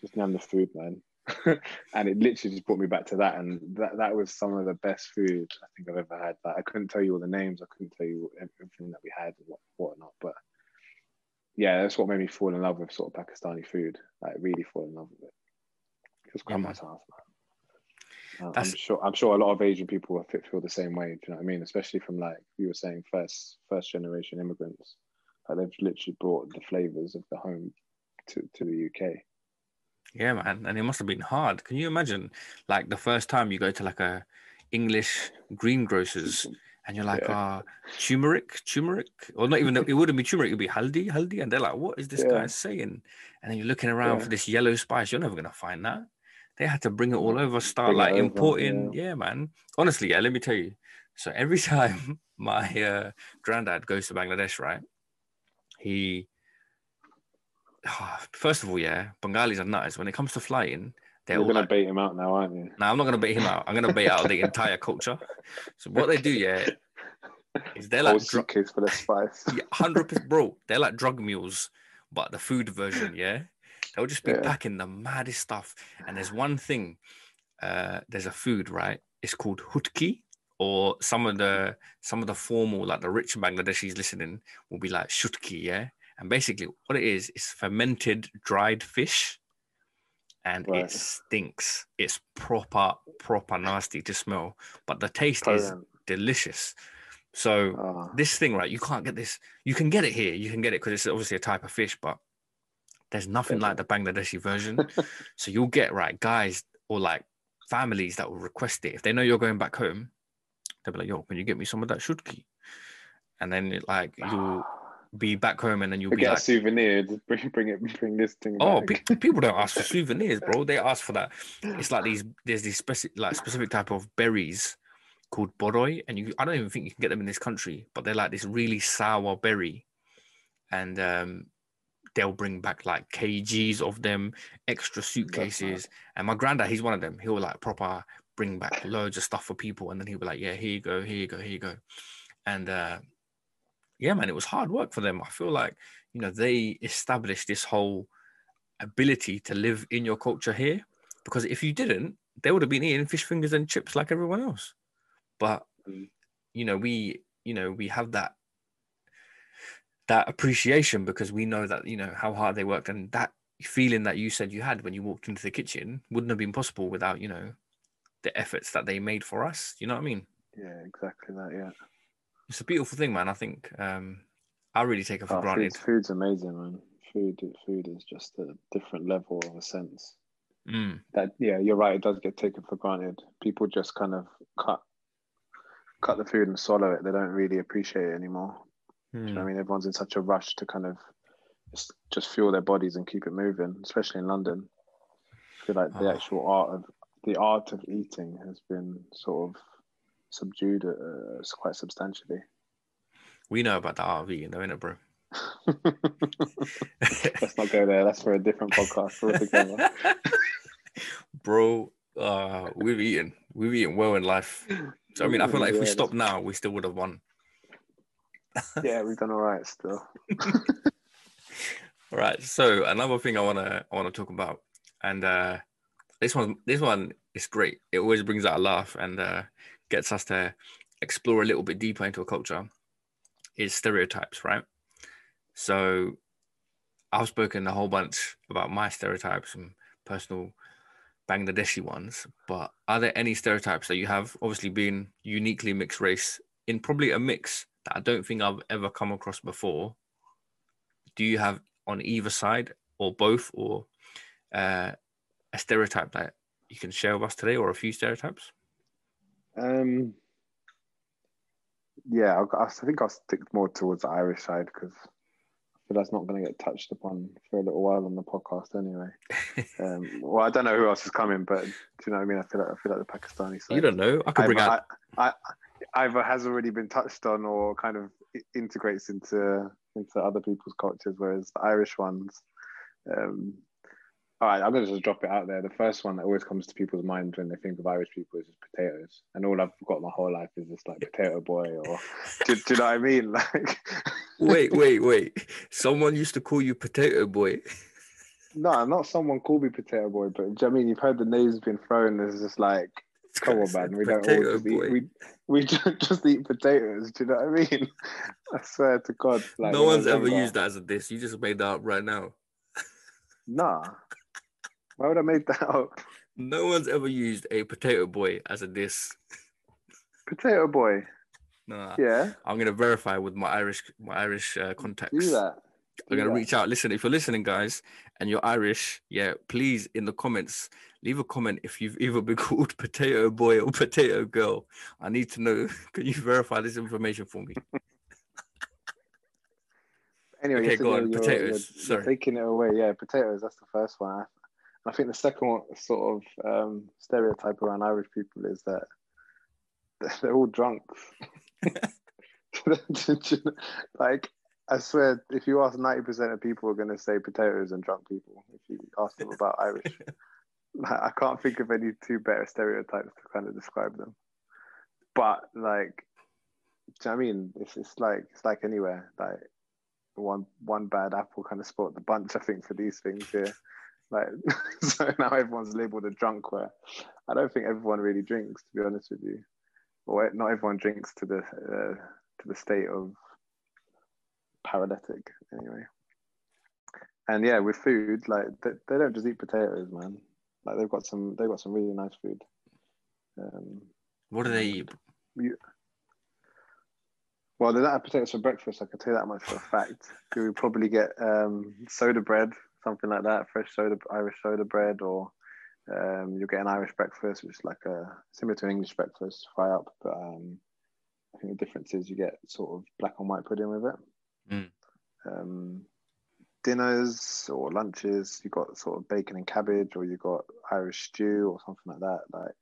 S2: just name the food, man. <laughs> and it literally just brought me back to that, and that that was some of the best food I think I've ever had. Like I couldn't tell you all the names. I couldn't tell you everything that we had and what whatnot, but yeah, that's what made me fall in love with sort of Pakistani food. Like really fall in love with it. Just
S1: Yeah,
S2: grandma's house, man. Uh, I'm sure. I'm sure a lot of Asian people feel the same way. Do you know what I mean? Especially from like you were saying, first first generation immigrants. Like they've literally brought the flavors of the home to, to the UK.
S1: Yeah, man, and it must have been hard. Can you imagine, like the first time you go to like a English greengrocers and you're like,
S2: Yeah.
S1: ah, turmeric, turmeric, or not even. It <laughs> wouldn't be turmeric; it'd be haldi, haldi, and they're like, what is this
S2: Yeah.
S1: guy saying? And then you're looking around
S2: Yeah.
S1: for this yellow spice. You're never gonna find that. They had to bring it all over, start
S2: Bring
S1: like
S2: over,
S1: importing. Yeah. man. Honestly, yeah. Let me tell you. So every <laughs> time my uh, granddad goes to Bangladesh, right? He <sighs> first of all, yeah, Bengalis are nuts. When it comes to flying, they're
S2: You're
S1: all
S2: gonna
S1: like,
S2: bait him out now, aren't you?
S1: now I'm not gonna bait him out. I'm gonna bait out the <laughs> entire culture. So what they do, yeah, is they're like dr-
S2: full of spice. <laughs>
S1: hundred percent, bro. They're like drug mules, but the food version, yeah. They'll just be
S2: Yeah.
S1: packing the maddest stuff. And there's one thing, uh, there's a food, right? It's called hutki, or some of the some of the formal, like the rich Bangladeshis listening, will be like shutki, yeah. And basically, what it is is fermented dried fish, and
S2: Right.
S1: it stinks. It's proper, proper nasty to smell, but the taste is delicious. So
S2: Ah,
S1: this thing, right? You can't get this. You can get it here. You can get it because it's obviously a type of fish, but there's nothing like the Bangladeshi version. <laughs> so you'll get right guys or like families that will request it if they know you're going back home. They'll be like, "Yo, can you get me some of that shudki?" And then it, like you'll <sighs> be back home, and then you'll be
S2: get a souvenir. Just bring, bring it. Bring this thing.
S1: Oh, pe- people don't ask for souvenirs, bro. They ask for that. It's like these. <sighs> There's these specific, like specific type of berries called boroi, and you. I don't even think you can get them in this country, but they're like this really sour berry, and um, they'll bring back like kgs of them, extra suitcases. And my granddad, he's one of them. He'll like proper bring back loads of stuff for people, and then he'll be like, "Yeah, here you go, here you go, here you go," and uh, yeah, man, it was hard work for them. I feel like you know they established this whole ability to live in your culture here because if you didn't they would have been eating fish fingers and chips like everyone else but
S2: Mm.
S1: you know we you know we have that that appreciation because we know that you know how hard they worked and that feeling that you said you had when you walked into the kitchen wouldn't have been possible without you know the efforts that they made for us you know what i mean
S2: Yeah, exactly that. Yeah.
S1: it's a beautiful thing man i think um i really take it for
S2: Oh,
S1: granted
S2: food's, food's amazing, man. Food, food is just a different level of a sense.
S1: Mm,
S2: That yeah, you're right. It does get taken for granted. People just kind of cut, cut the food and swallow it. They don't really appreciate it anymore. You know I
S1: mm.
S2: mean, everyone's in such a rush to kind of just, just fuel their bodies and keep it moving, especially in London. I feel like the
S1: Oh.
S2: actual art of the art of eating has been sort of subdued uh, quite substantially.
S1: we know about the art of eating though innit bro <laughs>
S2: Let's not go there. That's for a different podcast <laughs>
S1: bro uh we've eaten we've eaten well in life so i mean i feel like if we stopped now we still would have won
S2: yeah, we've done all right still. <laughs>
S1: all right so another thing i want to i want to talk about and uh this one this one is great it always brings out a laugh and uh gets us to explore a little bit deeper into a culture is stereotypes right so i've spoken a whole bunch about my stereotypes and personal Bangladeshi ones, but are there any stereotypes that you have? Obviously, being uniquely mixed race in probably a mix that I don't think I've ever come across before. Do you have on either side or both, or uh, a stereotype that you can share with us today, or a few stereotypes?
S2: Um, yeah, I think I'll stick more towards the Irish side because I feel that's not going to get touched upon for a little while on the podcast anyway. <laughs> Um, well, I don't know who else is coming, but do you know what I mean? I feel like I feel like the Pakistani side.
S1: you don't know. I could
S2: I,
S1: bring out.
S2: I, I, either has already been touched on or kind of integrates into into other people's cultures, whereas the Irish ones. Um, all right, I'm gonna just drop it out there. The first one that always comes to people's mind when they think of Irish people is just potatoes, and all I've got my whole life is just like potato boy, or do, do you know what I mean? <laughs> Like,
S1: wait, wait, wait. Someone used to call you potato boy.
S2: No, not someone called me potato boy, but you know I mean you've heard the names been thrown. It's just like, come on, man, we don't all just eat, we we <laughs> just eat potatoes. Do you know what I mean? <laughs> I swear to God,
S1: like no one's ever used that as a diss. You just made that up right now. <laughs>
S2: Nah, why would I make that up?
S1: No one's ever used a potato boy as a diss.
S2: Potato boy.
S1: Nah.
S2: Yeah.
S1: I'm gonna verify with my Irish my Irish uh, contacts.
S2: Do that.
S1: I'm gonna reach out. Listen, if you're listening, guys, and you're Irish, yeah, please in the comments leave a comment if you've either been <laughs> called potato boy or potato girl. I need to know. <laughs> Can you verify this information for me? <laughs>
S2: anyway,
S1: okay, go on.
S2: You're,
S1: potatoes.
S2: You're,
S1: Sorry.
S2: You're taking it away. Yeah, potatoes. That's the first one. I think the second one, sort of um, stereotype around Irish people is that they're all drunks. like I swear, if you ask ninety percent of people, are going to say potatoes and drunk people. If you ask them about Irish, like, I can't think of any two better stereotypes to kind of describe them. But like, you know I mean? It's it's like it's like anywhere. Like one one bad apple kind of spoiled the bunch. I think for these things here. Like <laughs> so now everyone's labelled a drunk. Where I don't think everyone really drinks, to be honest with you. Or not everyone drinks to the uh, to the state of paralytic anyway. And yeah, with food, like they, they don't just eat potatoes, man. Like they've got some, they've got some really nice food. Um,
S1: what do they eat?
S2: You, well, they don't have potatoes for breakfast. I can tell you that much for a fact. You would probably get um, soda bread, something like that, fresh soda, Irish soda bread, or um, you'll get an Irish breakfast, which is like a similar to an English breakfast, fry up. But um, I think the difference is you get sort of black and white pudding with it.
S1: Mm.
S2: Um, dinners or lunches, you got sort of bacon and cabbage, or you got Irish stew or something like that. Like,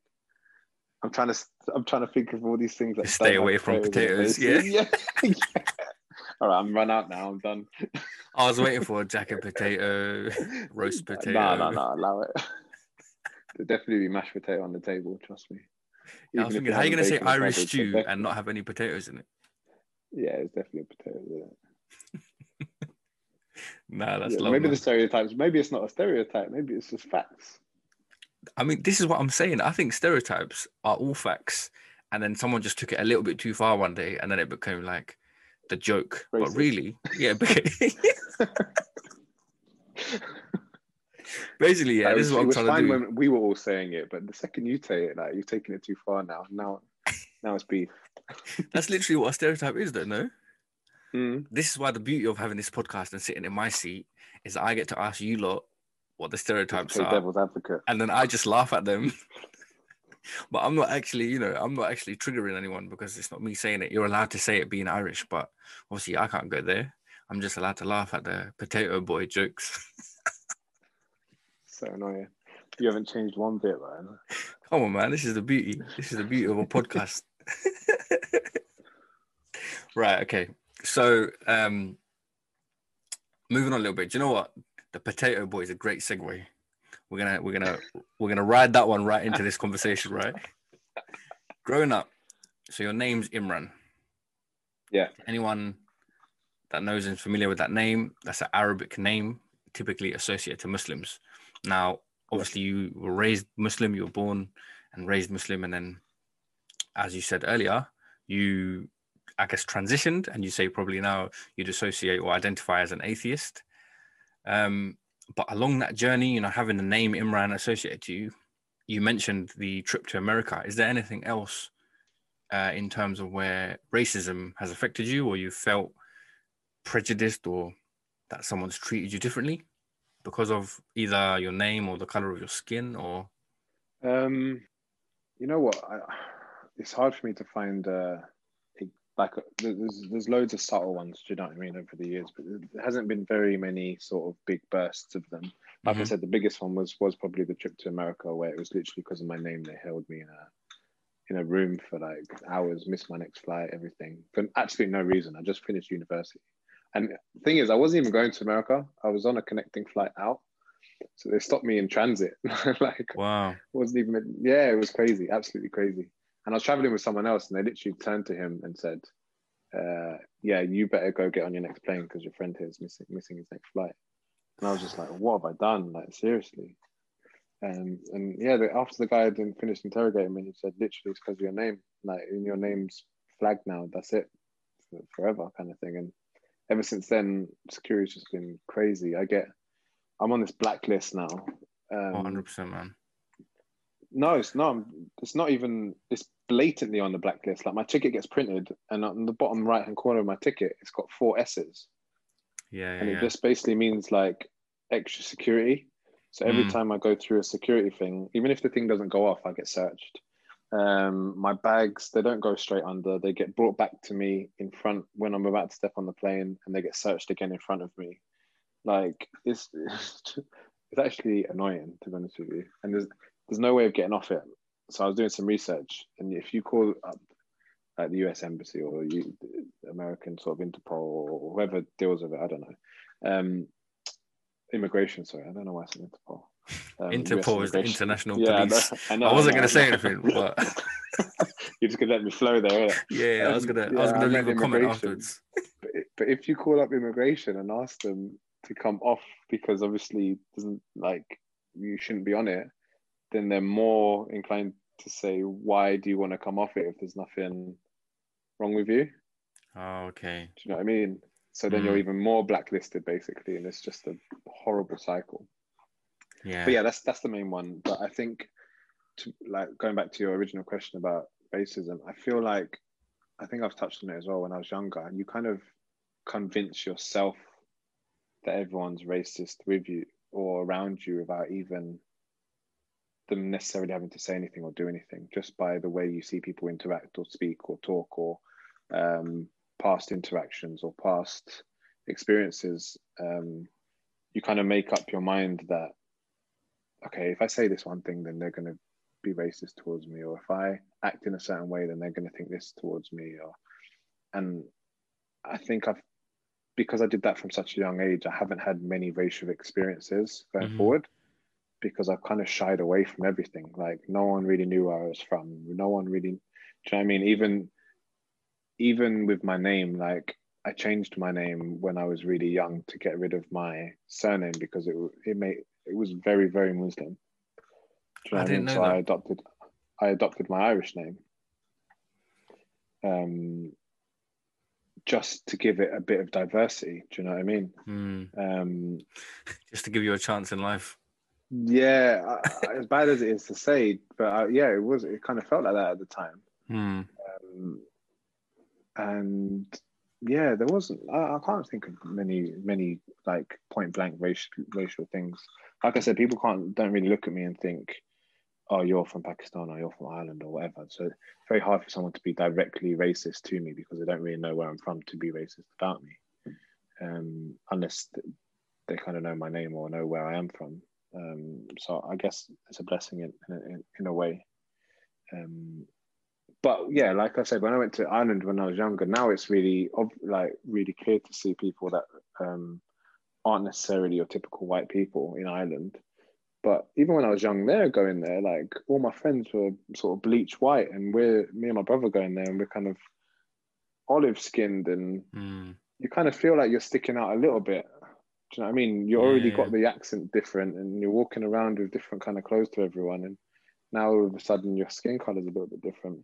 S2: I'm trying to, I'm trying to think of all these things that
S1: stay away from potatoes. Yeah.
S2: yeah. <laughs> yeah. All right, I'm run out now. I'm done.
S1: I was waiting for a jacket potato, <laughs> roast potato.
S2: No, no, no, allow it. <laughs> There'll definitely be mashed potato on the table. Trust me.
S1: Yeah, I was thinking, how are you going to say Irish stew and not have any potatoes in it?
S2: Yeah, it's definitely a potato.
S1: Nah, that's
S2: yeah, maybe the stereotypes. Maybe it's not a stereotype. Maybe it's just facts.
S1: I mean, this is what I'm saying. I think stereotypes are all facts, and then someone just took it a little bit too far one day, and then it became like the joke. Racist. But really, yeah. <laughs> <laughs> Basically, yeah. this is what I'm trying to do. When
S2: we were all saying it, but the second you take it, like you're taking it too far now. Now, now it's beef. <laughs>
S1: That's literally what a stereotype is, though. No.
S2: Mm.
S1: This is why the beauty of having this podcast and sitting in my seat is I get to ask you lot what the stereotypes are,
S2: devil's advocate,
S1: and then I just laugh at them. <laughs> but I'm not actually, you know, I'm not actually triggering anyone because it's not me saying it. You're allowed to say it being Irish, but obviously I can't go there. I'm just allowed to laugh at the potato boy jokes.
S2: so annoying. You haven't changed one bit, man.
S1: Come on, man. This is the beauty. This is the beauty of a podcast. <laughs> right. Okay. So, um, moving on a little bit. Do you know what? The potato boy is a great segue. We're gonna we're gonna we're gonna ride that one right into this conversation, right? Growing up, so your name's Imran.
S2: Yeah.
S1: Anyone that knows and familiar with that name, that's an Arabic name, typically associated to Muslims. Now, obviously, you were raised Muslim, you were born and raised Muslim, and then, as you said earlier, you I guess, transitioned, and you say probably now you'd associate or identify as an atheist. Um, but along that journey, you know, having the name Imran associated to you, you mentioned the trip to America. Is there anything else uh, in terms of where racism has affected you, or you felt prejudiced, or that someone's treated you differently because of either your name or the color of your skin, or?
S2: Um, you know what? I, it's hard for me to find. Uh like there's there's loads of subtle ones, do you know what I mean, over the years, but there hasn't been very many sort of big bursts of them. Like mm-hmm. I said, the biggest one was was probably the trip to America, where it was literally because of my name they held me in a in a room for like hours, missed my next flight, everything for absolutely no reason. I just finished university. And the thing is, I wasn't even going to America. I was on a connecting flight out. So they stopped me in transit. <laughs> like,
S1: wow.
S2: wasn't even, yeah, it was crazy, absolutely crazy. And I was traveling with someone else and they literally turned to him and said, uh, yeah, you better go get on your next plane because your friend here is missing, missing his next flight. And I was just like, what have I done? Like, seriously. Um, and yeah, the, after the guy didn't finish interrogating me, he said, literally, it's because of your name. Like, in your name's flagged now. That's it, for, forever, kind of thing. And ever since then, security's just been crazy. I get, I'm on this blacklist now. Um,
S1: 100%, man.
S2: No, it's not. It's not even. It's blatantly on the blacklist. Like my ticket gets printed, and on the bottom right hand corner of my ticket, it's got four S's.
S1: Yeah, yeah
S2: and it
S1: yeah.
S2: just basically means like extra security. So every
S1: Mm.
S2: time I go through a security thing, even if the thing doesn't go off, I get searched. Um, my bags they don't go straight under; they get brought back to me in front when I'm about to step on the plane, and they get searched again in front of me. Like it's <laughs> it's actually annoying to be honest with you, and there's there's no way of getting off it. So I was doing some research, and if you call up like the U.S. embassy or you, American sort of Interpol or whoever deals with it, I don't know. Um, immigration, sorry, I don't know why I said Interpol. Um,
S1: Interpol is the international
S2: Yeah, I
S1: police.
S2: know, I, know,
S1: I wasn't gonna say anything, but- <laughs>
S2: you're just gonna let me flow there.
S1: Yeah, I was
S2: Um,
S1: gonna, I was gonna
S2: meant
S1: leave a comment afterwards.
S2: But, but if you call up immigration and ask them to come off because obviously doesn't like you shouldn't be on it, then they're more inclined to say, "Why do you want to come off it if there's nothing wrong with you?"
S1: Oh, okay.
S2: Do you know what I mean? So then you're
S1: Mm.
S2: even more blacklisted, basically, and it's just a horrible cycle.
S1: Yeah.
S2: But yeah, that's that's the main one. But I think, to like going back to your original question about racism, I feel like I think I've touched on it as well. When I was younger, and you kind of convince yourself that everyone's racist with you or around you without even them necessarily having to say anything or do anything, just by the way you see people interact or speak or talk or um, past interactions or past experiences. Um, you kind of make up your mind that okay, if I say this one thing, then they're going to be racist towards me, or if I act in a certain way, then they're going to think this towards me, or and I think I've because I did that from such a young age, I haven't had many racial experiences going
S1: Mhm.
S2: forward because I've kind of shied away from everything. Like no one really knew where I was from. No one really, do you know what I mean? Even even with my name, like I changed my name when I was really young to get rid of my surname because it it made it was very very Muslim. Do you know
S1: I didn't
S2: mean?
S1: know
S2: so I adopted I adopted my Irish name. Um, just to give it a bit of diversity. Do you know what I mean?
S1: Mm.
S2: Um, <laughs>
S1: Just to give you a chance in life.
S2: Yeah, I, as bad as it is to say, but I, yeah, it was. It kind of felt like that at the time.
S1: Mm.
S2: Um, and yeah, there wasn't. I, I can't think of many, many like point blank racial racial things. Like I said, people can't don't really look at me and think, "Oh, you're from Pakistan or you're from Ireland or whatever." So it's very hard for someone to be directly racist to me because they don't really know where I'm from to be racist about me, um, unless they kind of know my name or know where I am from. Um, so I guess it's a blessing in in, in a way. Um, but yeah, like I said, when I went to Ireland when I was younger, now it's really like really clear to see people that um, aren't necessarily your typical white people in Ireland. But even when I was young there, going there, like all my friends were sort of bleach white, and we're me and my brother going there, and we're kind of olive skinned, and
S1: Mm.
S2: you kind of feel like you're sticking out a little bit. Do you know what I mean? You already
S1: Yeah.
S2: got the accent different, and you're walking around with different kind of clothes to everyone, and now all of a sudden your skin color is a little bit different.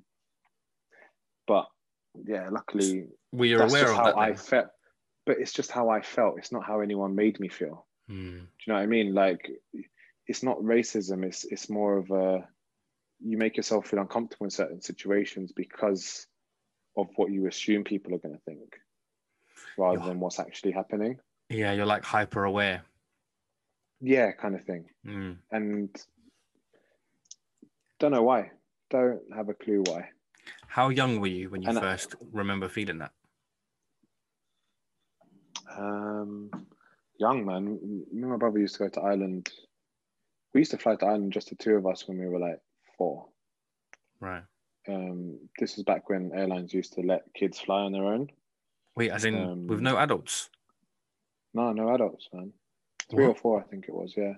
S2: But yeah, luckily
S1: you
S2: that's
S1: aware
S2: just
S1: of
S2: how
S1: that?
S2: I felt. But it's just how I felt. It's not how anyone made me feel.
S1: Mm.
S2: Do you know what I mean? Like, it's not racism. It's it's more of a you make yourself feel uncomfortable in certain situations because of what you assume people are going to think, rather than what's actually happening.
S1: Yeah, you're like hyper aware.
S2: Yeah, kind of thing.
S1: Mm.
S2: And don't know why. Don't have a clue why.
S1: How young were you when you
S2: And I-
S1: first remember feeling that?
S2: Um, young man. Me and my brother used to go to Ireland. We used to fly to Ireland just the two of us when we were like four.
S1: Right.
S2: Um, this is back when airlines used to let kids fly on their own.
S1: Wait, as in
S2: Um,
S1: with no adults?
S2: No, no adults, man. Three or four, I think it was. Yeah,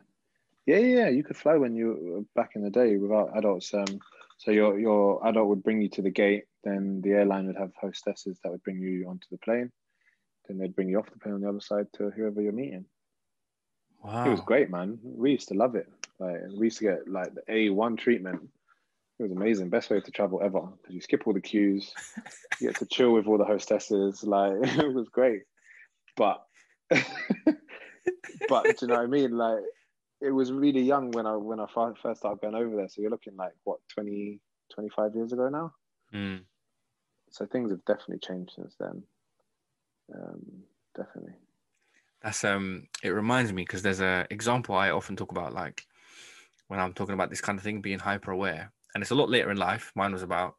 S2: yeah, yeah. yeah. You could fly when you were back in the day without adults. Um, so your your adult would bring you to the gate. Then the airline would have hostesses that would bring you onto the plane. Then they'd bring you off the plane on the other side to whoever you're meeting.
S1: Wow.
S2: It was great, man. We used to love it. Like we used to get like the A one treatment. It was amazing. Best way to travel ever because you skip all the queues. You get to chill with all the hostesses. Like <laughs> it was great. But <laughs> but do you know what I mean? Like it was really young when I when I first started going over there. So you're looking like what 20, 25 years ago now.
S1: Mm.
S2: So things have definitely changed since then. Um, definitely.
S1: That's um. It reminds me because there's a example I often talk about, like when I'm talking about this kind of thing, being hyper aware, and it's a lot later in life. Mine was about.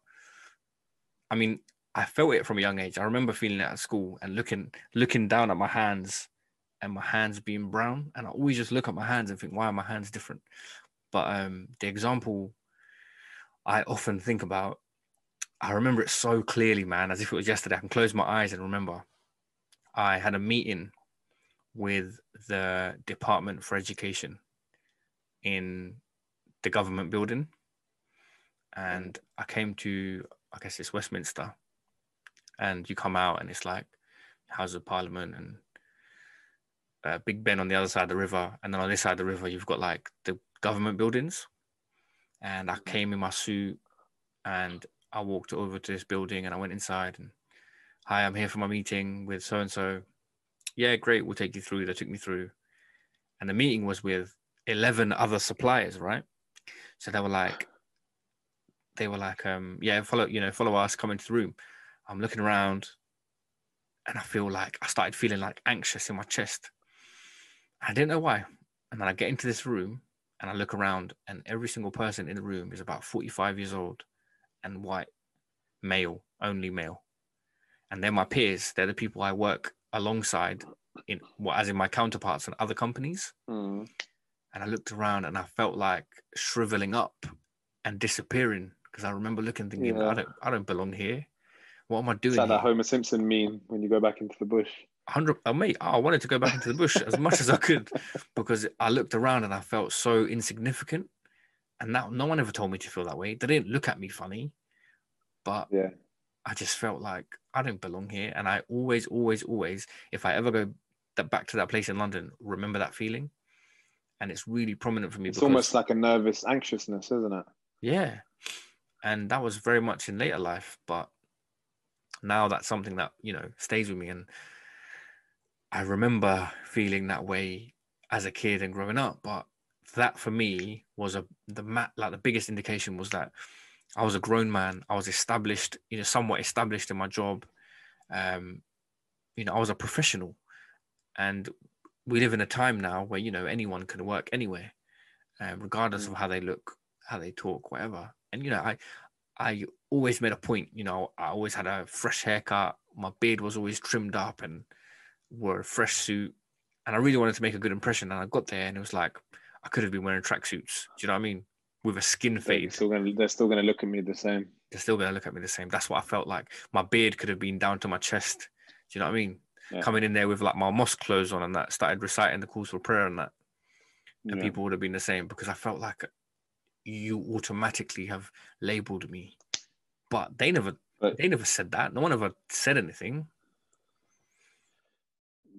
S1: I mean, I felt it from a young age. I remember feeling it at school and looking looking down at my hands, and my hands being brown, and I always just look at my hands and think, why are my hands different? But um, the example I often think about, I remember it so clearly, man, as if it was yesterday. I can close my eyes and remember. I had a meeting with the Department for Education in the government building. And I came to, I guess it's Westminster. And you come out and it's like House of Parliament and uh, Big Ben on the other side of the river. And then on this side of the river, you've got like the government buildings. And I came in my suit and I walked over to this building and I went inside and, hi, I'm here for my meeting with so and so yeah, great, we'll take you through. They took me through. And the meeting was with 11 other suppliers, right? So they were like, they were like, um, yeah, follow, you know, follow us, come into the room. I'm looking around and I feel like I started feeling like anxious in my chest. I didn't know why. And then I get into this room and I look around and every single person in the room is about 45 years old and white, male, only male. And they're my peers. They're the people I work alongside in well, as in my counterparts in other companies.
S2: Mm.
S1: And I looked around and I felt like shriveling up and disappearing because I remember looking thinking,
S2: Yeah.
S1: I don't I don't belong here. What am I doing?
S2: It's like
S1: here?
S2: that Homer Simpson meme when you go back into the bush.
S1: hundred oh, mate, I wanted to go back into the bush as much as I could <laughs> because I looked around and I felt so insignificant. And that no one ever told me to feel that way. They didn't look at me funny, but
S2: Yeah.
S1: I just felt like I don't belong here. And I always, always, always, if I ever go that back to that place in London, remember that feeling. And it's really prominent for me
S2: It's
S1: because
S2: almost like a nervous anxiousness, isn't it?
S1: yeah. And that was very much in later life, but now that's something that, you know, stays with me. And I remember feeling that way as a kid and growing up. But that for me was a the mat like the biggest indication was that I was a grown man. I was established, you know, somewhat established in my job. Um, you know, I was a professional. And we live in a time now where, you know, anyone can work anywhere, um, regardless of how they look, how they talk, whatever. And, you know, I I always made a point, you know, I always had a fresh haircut. My beard was always trimmed up and wore a fresh suit. And I really wanted to make a good impression. And I got there and it was like, I could have been wearing tracksuits. Do you know what I mean? With a skin
S2: They're
S1: fade.
S2: still gonna they're still gonna look at me the same.
S1: They're still going to look at me the same. That's what I felt like. My beard could have been down to my chest. Do you know what I mean?
S2: Yeah.
S1: Coming in there with like my mosque clothes on and that, started reciting the calls for prayer and that. And
S2: Yeah.
S1: people would have been the same because I felt like you automatically have labeled me. But they never
S2: But
S1: they never said that. No one ever said anything.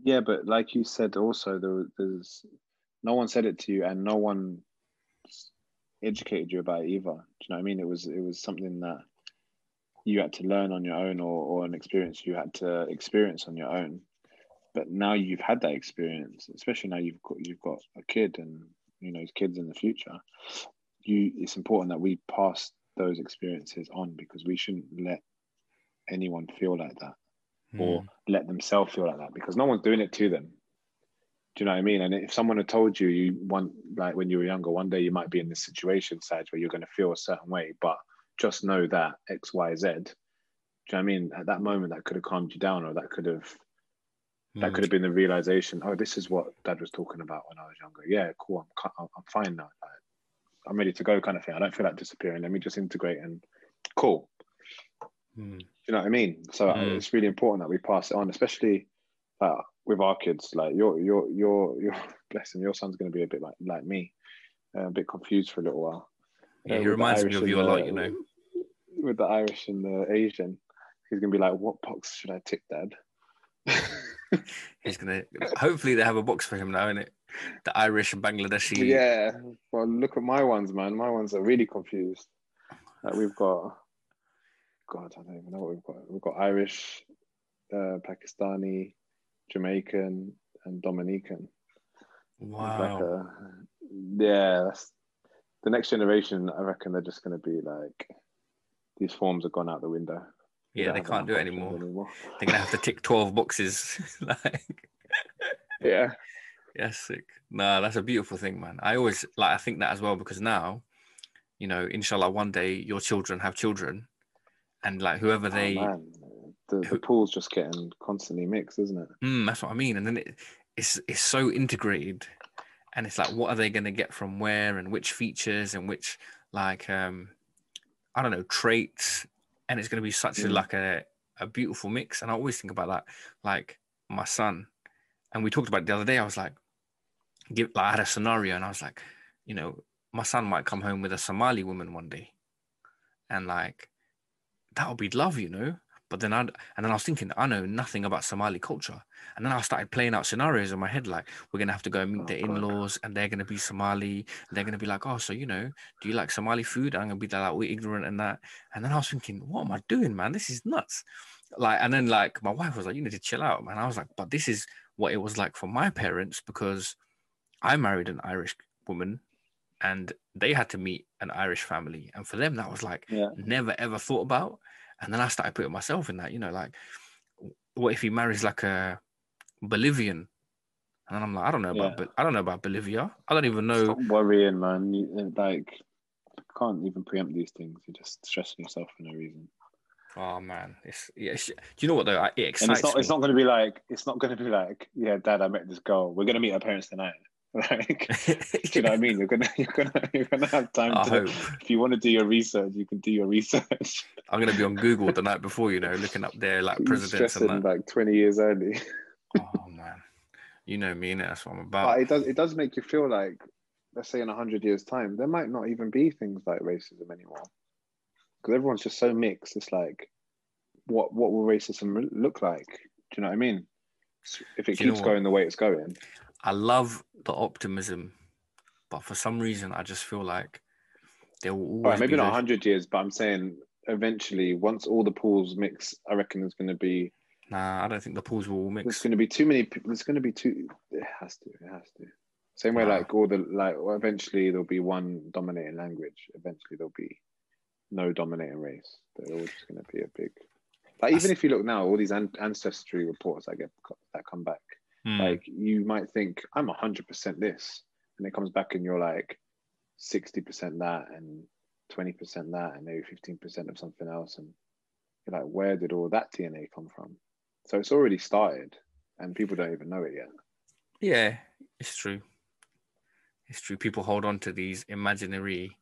S2: yeah, but like you said, also there, there's no one said it to you, and no one educated you about it either. Do you know what I mean? It was it was something that you had to learn on your own, or or an experience you had to experience on your own. But now you've had that experience, especially now you've got you've got a kid, and you know kids in the future. You, it's important that we pass those experiences on because we shouldn't let anyone feel like that or
S1: Mm.
S2: let themselves feel like that because no one's doing it to them. Do you know what I mean? And if someone had told you you want like when you were younger, one day you might be in this situation, Saj, where you're going to feel a certain way, but just know that X, Y, Z. Do you know what I mean? At that moment, that could have calmed you down, or that could have that
S1: Mm.
S2: could have been the realization. Oh, this is what Dad was talking about when I was younger. Yeah, cool. I'm I'm fine now. Like, I'm ready to go, kind of thing. I don't feel like disappearing. Let me just integrate and cool.
S1: Hmm.
S2: you know what I mean? So
S1: Mm.
S2: it's really important that we pass it on, especially uh, with our kids. Like your your your your <laughs> blessing, your son's going to be a bit like like me, uh, a bit confused for a little while.
S1: Yeah,
S2: Uh,
S1: he reminds me of you a lot, you know.
S2: With the Irish and the Asian, he's gonna be like, "What box should I tick, Dad?" <laughs>
S1: He's gonna. Hopefully, they have a box for him now, innit? The Irish and Bangladeshi.
S2: yeah. Well, look at my ones, man. My ones are really confused. Like we've got, God, I don't even know what we've got. We've got Irish, uh, Pakistani, Jamaican, and Dominican.
S1: Wow.
S2: Like a, yeah, that's the next generation. I reckon they're just going to be like these forms have gone out the window.
S1: Yeah, they can't do it
S2: options
S1: anymore. They're gonna have to tick twelve boxes. <laughs> like,
S2: Yeah,
S1: yeah, sick. Nah, that's a beautiful thing, man. I always like. I think that as well because now, you know, inshallah, one day your children have children, and like whoever they,
S2: oh. The, the
S1: who-
S2: pool's just getting constantly mixed, isn't it?
S1: Mm, that's what I mean. And then it, it's it's so integrated, and it's like, what are they going to get from where, and which features, and which like um, I don't know traits, and it's going to be such a
S2: Mm.
S1: like a a beautiful mix. And I always think about that, like my son, and we talked about it the other day. I was like, give like I had a scenario, and I was like, you know, my son might come home with a Somali woman one day, and like that would be love, you know. But then I and then I was thinking, I know nothing about Somali culture, and then I started playing out scenarios in my head, like we're gonna have to go and meet
S2: Oh,
S1: their in-laws, and they're gonna be Somali, and they're gonna be like, oh, so you know, do you like Somali food? And I'm gonna be like, we're ignorant and that, and then I was thinking, what am I doing, man? This is nuts. Like, and then like my wife was like, you need to chill out, man. I was like, but this is what it was like for my parents because I married an Irish woman, and they had to meet an Irish family, and for them that was like
S2: Yeah.
S1: never ever thought about. And then I started putting myself in that, you know, like, what if he marries like a Bolivian? And I'm like, I don't know about,
S2: Yeah.
S1: Bo- I don't know about Bolivia. I don't even know.
S2: Stop worrying, man. You, uh, like, can't even preempt these things. You're just stressing yourself for no reason.
S1: Oh man, it's yeah. It's, do you know what though? It excites
S2: And it's not.
S1: me.
S2: It's not going to be like. It's not going to be like. Yeah, Dad, I met this girl. We're going to meet her parents tonight. <laughs> Like, <laughs> do you know what I mean? You're gonna. <laughs> You're gonna. You're gonna have time
S1: I
S2: to.
S1: hope
S2: If you want to do your research, you can do your research.
S1: I'm gonna be on Google the night before, you know, looking up their like presidents and that.
S2: like 20 years early.
S1: Oh man, you know me, and That's what I'm about.
S2: But it does. It does make you feel like, let's say, in hundred years' time, there might not even be things like racism anymore, because everyone's just so mixed. It's like, what what will racism look like? Do you know what I mean? If it
S1: Do you know
S2: keeps going the way it's going,
S1: I love the optimism, but for some reason, I just feel like there will always
S2: all right, maybe
S1: be
S2: not hundred years, but I'm saying eventually, once all the pools mix, I reckon there's going to be
S1: Nah, I don't think the pools will all mix.
S2: there's going to be too many. There's going to be too. It has to. It has to. Same way,
S1: Nah.
S2: like all the like. Well, eventually, there'll be one dominating language. Eventually, there'll be no dominating race. They're all just going to be a big. Like even if you look now, all these an- ancestry reports that get that come back,
S1: Hmm.
S2: like you might think I'm hundred percent this, and it comes back and you're like sixty percent that, and twenty percent that, and maybe fifteen percent of something else, and you're like, where did all that DNA come from? So it's already started, and people don't even know it yet.
S1: Yeah, it's true. It's true. People hold on to these imaginary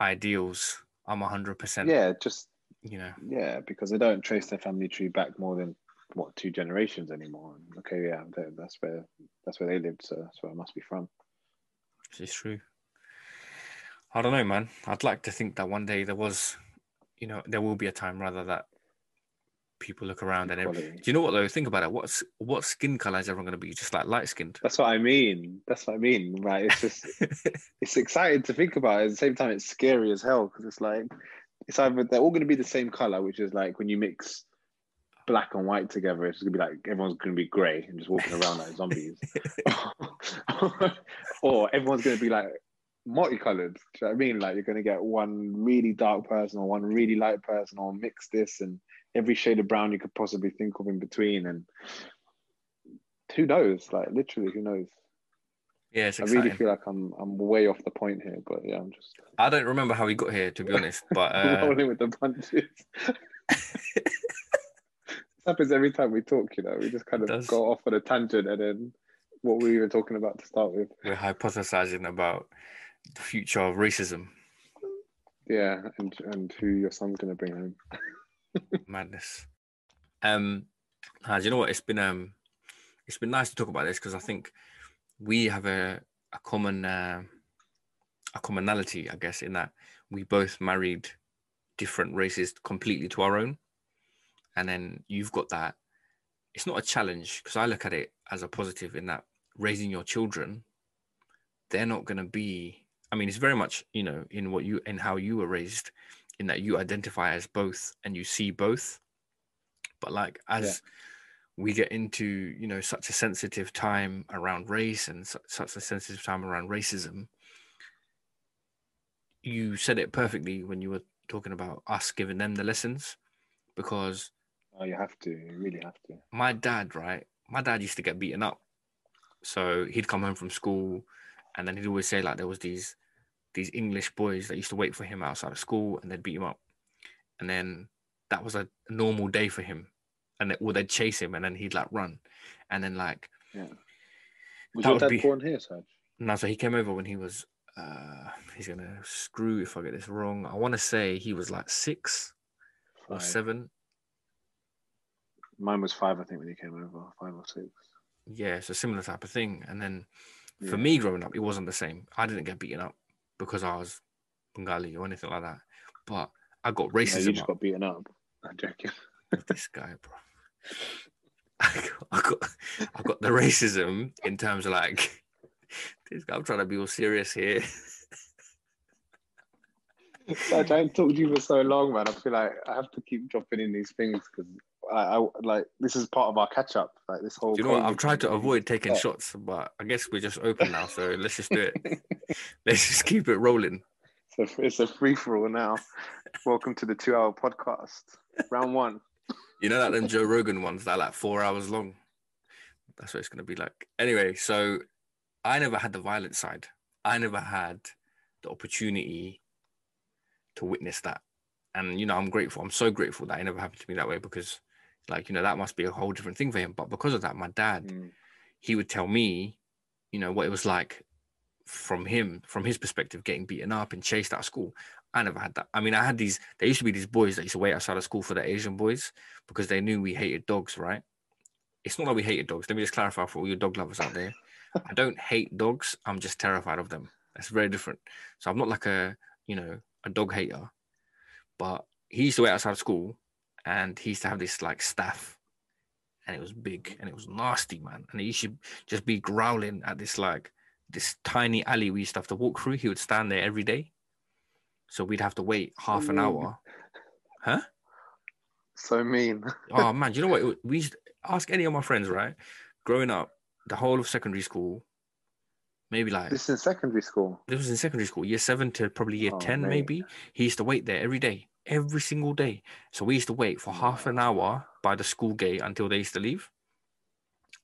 S1: ideals. I'm hundred percent.
S2: Yeah, just
S1: You know.
S2: yeah, because they don't trace their family tree back more than what two generations anymore. And, okay, yeah, that's where that's where they lived, so that's where I must be from.
S1: It's true. I don't know, man. I'd like to think that one day there was, you know, there will be a time rather that people look around and every, do you know what though? Think about it. What's what skin color is everyone going to be? Just like light skinned.
S2: That's what I mean. That's what I mean. Right? It's just <laughs> it's exciting to think about. At the same time, it's scary as hell because it's like it's either they're all going to be the same color, which is like when you mix black and white together, it's going to be like everyone's going to be grey and just walking around like zombies, <laughs> <laughs> or everyone's going to be like multicolored. Do you know what I mean? Like you're going to get one really dark person or one really light person, or mix this and every shade of brown you could possibly think of in between, and who knows? Like literally, who knows?
S1: yeah, it's
S2: I really feel like I'm I'm way off the point here, but yeah, I'm just
S1: I don't remember how we got here, to be honest. But <laughs> uh,
S2: rolling with the punches. Happens every time we talk, you know. We just kind
S1: It
S2: of
S1: does.
S2: go off on a tangent and then what were we even talking about to start with?
S1: we're hypothesizing about the future of racism.
S2: Yeah, and and who your son's gonna bring home. <laughs>
S1: Madness. Um, do you know what? It's been um, it's been nice to talk about this because I think we have a a common uh, a commonality, I guess, in that we both married different races completely to our own, and then you've got that. It's not a challenge because I look at it as a positive in that raising your children, they're not going to be I mean, it's very much, you know, in what you and how you were raised, in that you identify as both and you see both. But like as yeah. we get into, you know, such a sensitive time around race and su- such a sensitive time around racism, you said it perfectly when you were talking about us giving them the lessons because
S2: oh you have to you really have to
S1: my dad right my dad used to get beaten up so he'd come home from school and then he'd always say like there was these these English boys that used to wait for him outside of school and they'd beat him up. And then that was a normal day for him. And they, or they'd chase him and then he'd like run. And then like
S2: Yeah. Was your dad be, born here, Saj?
S1: No, so he came over when he was uh he's gonna screw if I get this wrong. I wanna say he was like six five. or seven.
S2: Mine was five, I think, when he came over, five or six.
S1: Yeah, it's a similar type of thing. And then for yeah. me growing up, it wasn't the same. I didn't get beaten up because I was Bengali or anything like that. But I got racism. Yeah,
S2: you just got beaten up. I'm joking. <laughs>
S1: this guy, bro. <laughs> I got, I got, I got the racism in terms of like <laughs> this guy. I'm trying to be all serious here.
S2: I don't talk to you for so long, man. I feel like I have to keep dropping in these things because I, I, like this is part of our catch up. Like this whole.
S1: Do you know what? I've tried to avoid taking yeah. shots, but I guess we're just open now, so <laughs> let's just do it. <laughs> let's just keep it rolling.
S2: So it's a free for all now. Welcome to the two hour podcast, round one.
S1: You know that them Joe <laughs> Rogan ones that like four hours long. That's what it's gonna be like. Anyway, so I never had the violent side. I never had the opportunity to witness that. And you know, I'm grateful. I'm so grateful that it never happened to me that way because like, you know, that must be a whole different thing for him. But because of that, my dad, mm. he would tell me, you know, what it was like from him, from his perspective, getting beaten up and chased out of school. I never had that. I mean, I had these, there used to be these boys that used to wait outside of school for the Asian boys because they knew we hated dogs, right? It's not that we hated dogs. Let me just clarify for all your dog lovers out there. <laughs> I don't hate dogs. I'm just terrified of them. That's very different. So I'm not like a, you know, a dog hater, but he used to wait outside of school and he used to have this like staff and it was big and it was nasty, man. And he used to just be growling at this like this tiny alley we used to have to walk through. He would stand there every day. So we'd have to wait half an hour. Huh?
S2: So mean.
S1: oh <laughs> man, do you know what? We used ask any of my friends, right? Growing up, the whole of secondary school, maybe like
S2: this is in secondary school.
S1: This was in secondary school, year seven to probably year oh, ten, mate. maybe. He used to wait there every day every single day. So we used to wait for half an hour by the school gate until they used to leave.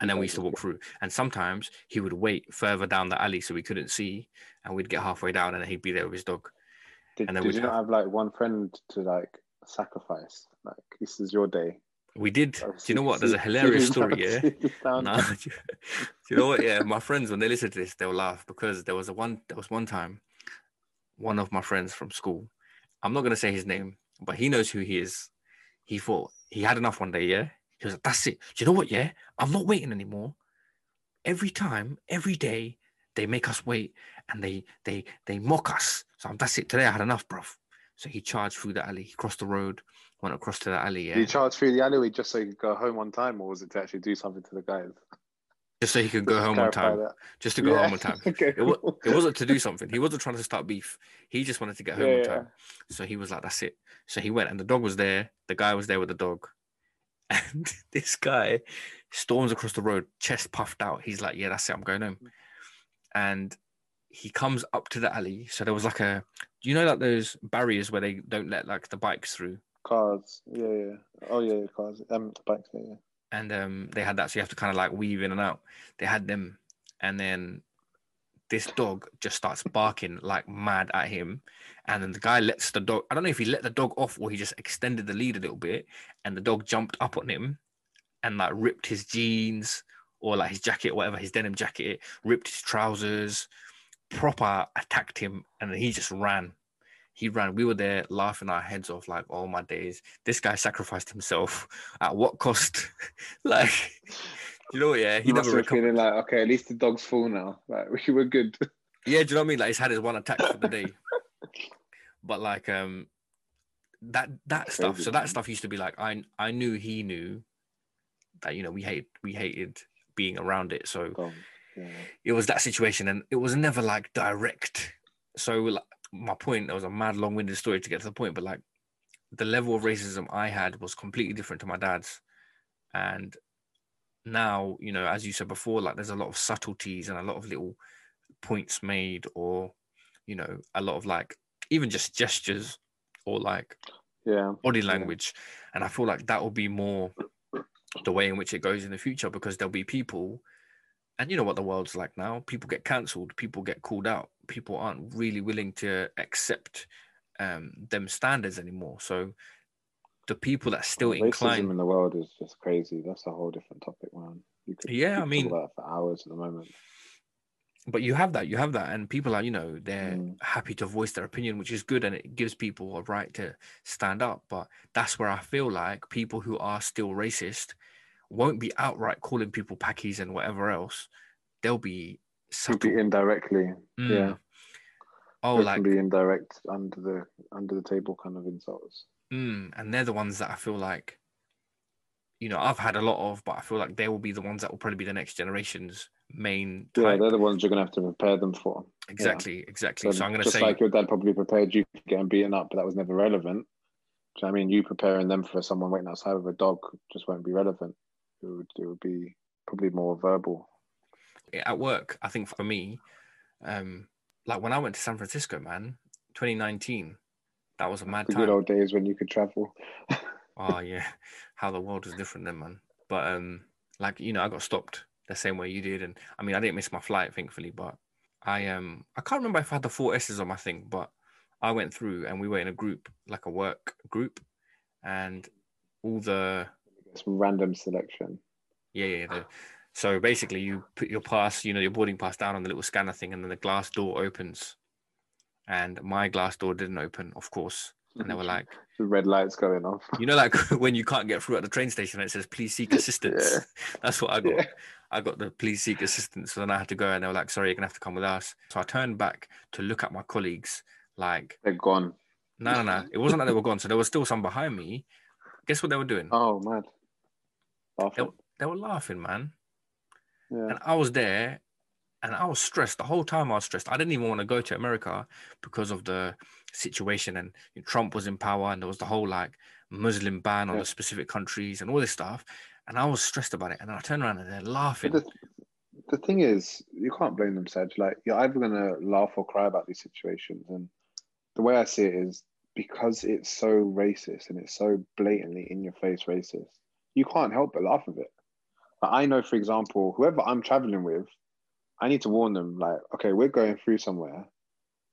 S1: And then we used to walk through. And sometimes he would wait further down the alley so we couldn't see. And we'd get halfway down and he'd be there with his dog.
S2: Did, and then did you not have like one friend to like sacrifice? Like, this is your day.
S1: We did. Do you know what? There's a <laughs> hilarious story, yeah. nah, <laughs> do you know what? Yeah, my friends when they listen to this, they'll laugh because there was a one. There was one time, one of my friends from school, I'm not gonna say his name, but he knows who he is. He thought he had enough one day, yeah. He was like, that's it. Do you know what? Yeah, I'm not waiting anymore. Every time, every day, they make us wait and they they they mock us. So that's it. Today I had enough, bruv. So he charged through the alley, he crossed the road, went across to the alley. Yeah.
S2: Did he charged through the alleyway just so he could go home on time, or was it to actually do something to the guys?
S1: Just so he could go home on time. That. Just to go yeah. home on time. <laughs> okay, it, it, wasn't to do something. He wasn't trying to start beef. He just wanted to get home yeah, on time. Yeah. So he was like, "That's it." So he went, and the dog was there. The guy was there with the dog, <laughs> and this guy storms across the road, chest puffed out. He's like, "Yeah, that's it. I'm going home." And he comes up to the alley. So there was like a, do you know like those barriers where they don't let like the bikes through?
S2: Cars. Yeah, yeah. Oh yeah, cars. Um, bikes. Yeah, yeah
S1: and um, they had that, so you have to kind of like weave in and out. They had them, and then this dog just starts barking like mad at him, and then the guy lets the dog. I don't know if he let the dog off or he just extended the lead a little bit, and the dog jumped up on him, and like ripped his jeans or like his jacket, whatever his denim jacket, ripped his trousers, proper attacked him, and he just ran. He ran. We were there laughing our heads off, like, oh my days, this guy sacrificed himself <laughs> at what cost? <laughs> like, you know, yeah, he
S2: You
S1: never recovered.
S2: feeling like, okay, at least the dog's full now. Like <laughs> we were good.
S1: Yeah, do you know what I mean? Like he's had his one attack for the day. but like um that that stuff.
S2: Crazy,
S1: So that stuff used to be like I I knew he knew that you know we hate we hated being around it. So.
S2: Yeah.
S1: it was that situation and it was never like direct. So like, my point, that was a mad long-winded story to get to the point, but like the level of racism I had was completely different to my dad's. And now, you know, as you said before, like there's a lot of subtleties and a lot of little points made, or you know, a lot of like even just gestures or like
S2: Yeah.
S1: body
S2: Yeah.
S1: language. And I feel like that will be more the way in which it goes in the future because there'll be people, and you know what the world's like now people get cancelled, people get called out, people aren't really willing to accept um, them standards anymore. So the people that still
S2: Racism
S1: incline,
S2: in the world is just crazy. That's a whole different topic, man. You could,
S1: Yeah, I mean-
S2: for hours at the moment.
S1: but you have that, you have that, and people are, you know, they're
S2: Mm.
S1: happy to voice their opinion, which is good, and it gives people a right to stand up. But that's where I feel like people who are still racist won't be outright calling people packies and whatever else. They'll be subtle.
S2: be indirectly.
S1: Mm.
S2: Yeah.
S1: Oh,
S2: There
S1: like,
S2: can be indirect under the under the table kind of insults.
S1: mm, and they're the ones that I feel like, you know, I've had a lot of, but I feel like they will be the ones that will probably be the next generation's main
S2: Yeah, they're the ones you're gonna have to prepare them for.
S1: exactly, exactly. So, I'm gonna
S2: just
S1: say,
S2: like your dad probably prepared you for getting beaten up, but that was never relevant. Do you know what I mean? You preparing them for someone waiting outside with a dog just won't be relevant. It would it would be probably more verbal.
S1: at work, I think for me, um, like when I went to San Francisco, man, 2019, that was a mad
S2: The good old days when you could travel.
S1: Oh <laughs> yeah, how the world was different then, man. But um, like you know, I got stopped the same way you did, and I mean, I didn't miss my flight, thankfully. But I um, I can't remember if I had the four S's on my thing, but I went through and we were in a group, like a work group, and all the
S2: Some random selection.
S1: yeah, yeah. So basically, you put your pass, you know, your boarding pass down on the little scanner thing, and then the glass door opens. And my glass door didn't open, of course. And they were <laughs> like,
S2: the red lights going off.
S1: you know, like <laughs> when you can't get through at the train station, and it says, "Please seek <laughs> assistance."
S2: Yeah.
S1: That's what I got.
S2: Yeah.
S1: I got the please seek assistance. So then I had to go, and they were like, "Sorry, you're gonna have to come with us." So I turned back to look at my colleagues, like,
S2: They're gone.
S1: no, no, no. It wasn't that they were gone. So there was still some behind me. Guess what they were doing?
S2: Oh mad.
S1: They,
S2: Laughing.
S1: they were laughing, man.
S2: Yeah.
S1: And I was there and I was stressed the whole time. I was stressed. I didn't even want to go to America because of the situation. And Trump was in power, and there was the whole like Muslim ban on
S2: Yeah.
S1: the specific countries and all this stuff. And I was stressed about it. And then I turned around and they're laughing.
S2: The, the thing is, you can't blame them, Saj. Like you're either gonna laugh or cry about these situations. And the way I see it is because it's so racist and it's so blatantly in your face racist, you can't help but laugh at it. I know, for example, whoever I'm traveling with, I need to warn them, like, okay, we're going through somewhere,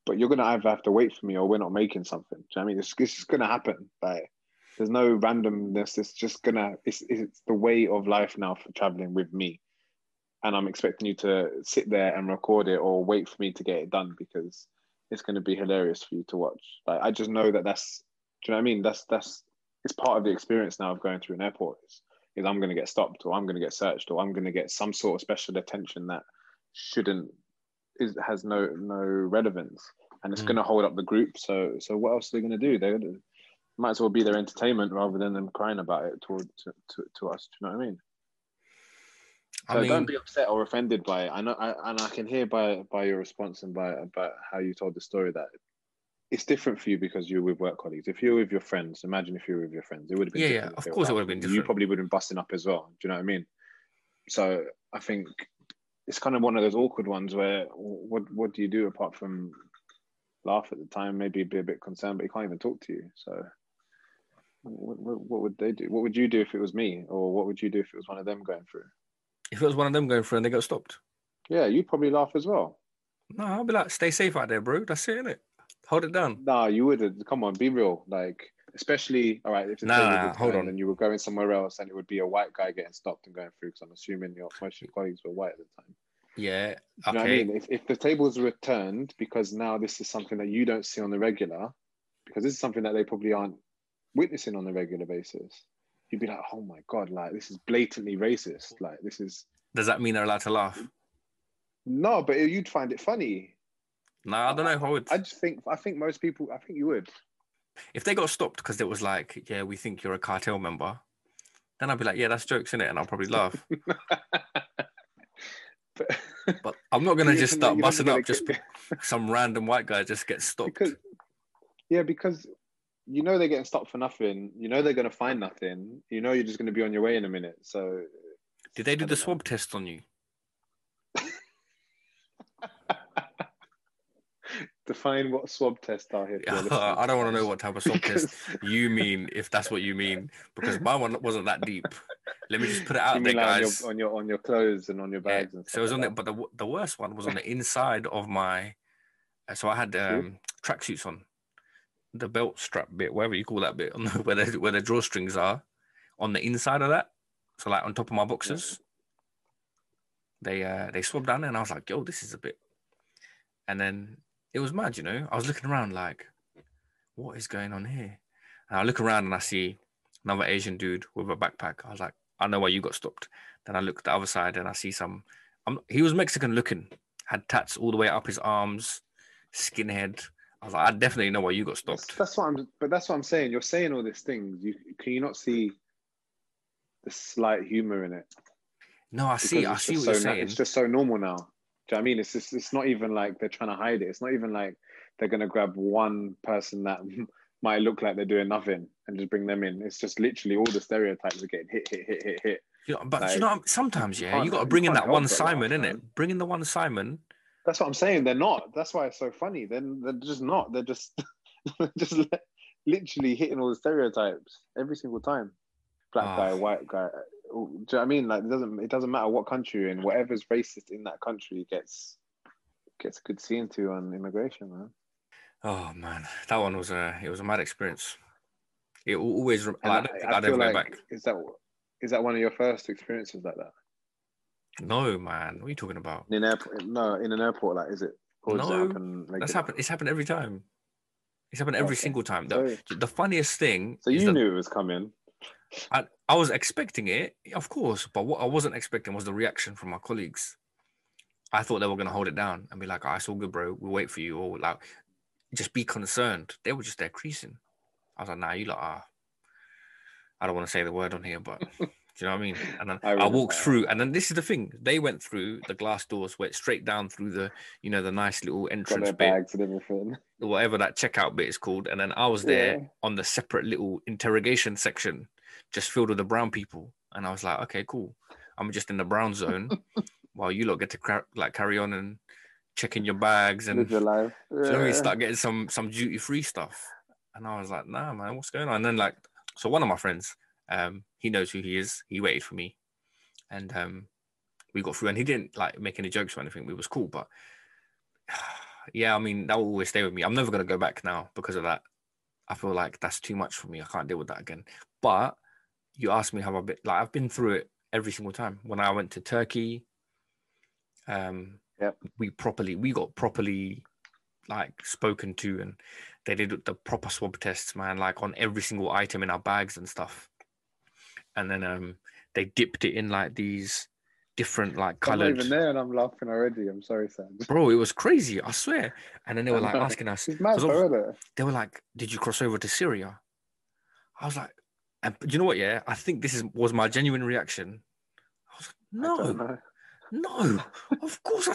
S2: but you're gonna either have to wait for me or we're not making something. Do you know I mean? It's, it's just gonna happen. Like there's no randomness. It's just gonna. It's it's the way of life now for traveling with me, and I'm expecting you to sit there and record it or wait for me to get it done because it's gonna be hilarious for you to watch. Like I just know that that's. Do you know what I mean? That's that's. It's part of the experience now of going through an airport. Is, is I'm gonna get stopped or I'm gonna get searched or I'm gonna get some sort of special attention that shouldn't is has no no relevance. And it's
S1: Mm.
S2: going to hold up the group. So so what else are they going to do they're might as well be their entertainment rather than them crying about it toward to, to, to us. Do you know what i mean?
S1: I
S2: so
S1: mean,
S2: don't be upset or offended by it. I know I, and i can hear by by your response and by about how you told the story that it's different for you because you're with work colleagues if you're with your friends imagine if you were with your friends it would have been
S1: Yeah, yeah,
S2: different
S1: of course it would have been
S2: you probably would have been busting up as well do you know what i mean so i think it's kind of one of those awkward ones where what what do you do apart from laugh at the time, maybe be a bit concerned, but he can't even talk to you. So, what, what, what would they do? What would you do if it was me, or what would you do if it was one of them going through?
S1: if it was one of them going through and they got stopped,
S2: Yeah, you'd probably laugh as well.
S1: no, I'll be like, stay safe out there, bro. That's it, innit? Hold it down.
S2: Nah, you wouldn't. Come on, be real. Like, especially all right. If the
S1: Nah,
S2: table
S1: nah, hold on.
S2: and you were going somewhere else, and it would be a white guy getting stopped and going through, because I'm assuming your most of your colleagues were white at the time.
S1: Yeah. Okay.
S2: You know what I mean? If, if the tables were turned because now this is something that you don't see on the regular, because this is something that they probably aren't witnessing on a regular basis. You'd be like, oh my god, like this is blatantly racist. Like this is
S1: Does that mean they're allowed to laugh?
S2: no, but you'd find it funny.
S1: No, I don't know if I would.
S2: I just think I think most people I think you would.
S1: If they got stopped because it was like, yeah, we think you're a cartel member, then I'd be like, yeah, that's jokes in it, and I'll probably laugh. <laughs>
S2: But,
S1: But I'm not gonna <laughs> just start busting up. Just
S2: get-
S1: some random white guy just gets stopped.
S2: because yeah, because you know they're getting stopped for nothing. You know they're gonna find nothing. You know you're just gonna be on your way in a minute. So
S1: Did they do the
S2: know.
S1: swab test on you?
S2: Define what swab tests are here. <laughs>
S1: I don't want to know what type of swab test <laughs> you mean, if that's what you mean, because my one wasn't that deep. Let me just put it out there,
S2: like
S1: guys.
S2: on your, on your on your clothes and on your
S1: Yeah,
S2: bags stuff.
S1: So it was on
S2: like
S1: it, but the the worst one was on the <laughs> inside of my. uh, So I had um, tracksuits on, the belt strap bit, whatever you call that bit, on the, where the where the drawstrings are, on the inside of that. So like on top of my boxes. They uh they swabbed down there and I was like, yo, this is a bit. And then it was mad, you know. I was looking around like, what is going on here? And I look around and I see another Asian dude with a backpack. I was like, I know why you got stopped. Then I look at the other side and I see some. I'm, he was Mexican looking, had tats all the way up his arms, skinhead. I was like, I definitely know why you got stopped.
S2: that's what I'm. But that's what I'm saying. You're saying all these things. You can you not see the slight humor in it?
S1: No, I see.
S2: Because
S1: I see what you're
S2: so na-
S1: saying.
S2: It's just so normal now. Do you know I mean? It's just. It's not even like they're trying to hide it. It's not even like they're gonna grab one person that <laughs> might look like they're doing nothing and just bring them in. It's just literally all the stereotypes are getting hit, hit, hit, hit, hit.
S1: Know, but you know, sometimes, yeah, you got to bring in that one Simon,
S2: man.
S1: innit? Bring in the one Simon.
S2: That's what I'm saying. They're not. That's why it's so funny. Then they're, just not. They're just <laughs> just literally hitting all the stereotypes every single time. Black
S1: Ah.
S2: guy, white guy. Do you know what I mean? Like it doesn't it doesn't matter what country you're in. Whatever's racist in that country gets gets a good scene to on immigration, man.
S1: Oh man, that one was a it was a mad experience. It always. I don't think I'd ever
S2: feel
S1: go
S2: like
S1: back.
S2: is that is that one of your first experiences like that
S1: No, man. What are you talking about?
S2: in an airport? No, in an airport. Like, is it? Or does it
S1: No,
S2: happen
S1: That's happened. It's happened every time. It's happened every
S2: Okay.
S1: single time. The,
S2: So,
S1: the funniest thing.
S2: so you
S1: that
S2: knew it was coming.
S1: I, I was expecting it, of course, but what I wasn't expecting was the reaction from my colleagues. I thought they were gonna hold it down and be like, "Oh, it's all good, bro. We'll wait for you," or like, just be concerned. They were just there creasing. I was like, "Nah, you lot are." I don't want to say the word on here, but <laughs> do you know what I mean? And then
S2: I
S1: I, walked
S2: that.
S1: through, and then this is the thing: they went through the glass doors, went straight down through the, you know, the nice little entrance bit,
S2: bags and everything.
S1: whatever that checkout bit is called, and then I was there
S2: Yeah.
S1: on the separate little interrogation section, just filled with the brown people, and I was like, okay, cool. I'm just in the brown zone, <laughs> while you lot get to cra- like carry on and checking your bags and
S2: Live your life.
S1: do you know what
S2: Yeah.
S1: Start getting some some duty free stuff. And I was like, nah, man, what's going on? And then like, so one of my friends, um, he knows who he is. He waited for me, and um, we got through. And he didn't like make any jokes or anything. We was cool, but <sighs> yeah, I mean, that will always stay with me. I'm never gonna go back now because of that. I feel like that's too much for me. I can't deal with that again. But you asked me how I've been like I've been through it every single time. When I went to Turkey, um,
S2: Yep.
S1: we properly we got properly like spoken to and they did the proper swab tests, man, like on every single item in our bags and stuff. And then um they dipped it in like these different like colored.
S2: I'm even there and I'm laughing already. I'm sorry, Sam.
S1: bro, it was crazy, I swear. And then they were like asking us,
S2: mad,
S1: 'cause of-
S2: though, isn't it?
S1: they were like, "Did you cross over to Syria?" I was like, and do you know what? Yeah, I think this is was my genuine reaction. I was like, "No, no, of course." I,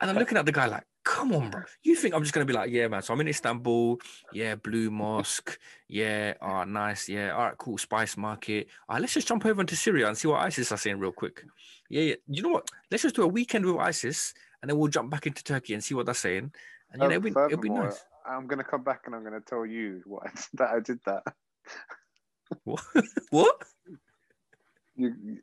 S1: and I'm looking at the guy like, "Come on, bro. You think I'm just gonna be like, yeah, man? So I'm in Istanbul. Yeah, Blue Mosque. Yeah, oh, nice. Yeah, all right, cool. Spice Market. All right, let's just jump over into Syria and see what ISIS are saying real quick. Yeah, yeah. You know what? Let's just do a weekend with ISIS, and then we'll jump back into Turkey and see what they're saying. And you know,
S2: Oh,
S1: it'll be, it'll be nice.
S2: I'm gonna come back and I'm gonna tell you what <laughs> that I did that.
S1: What? <laughs> what?
S2: You-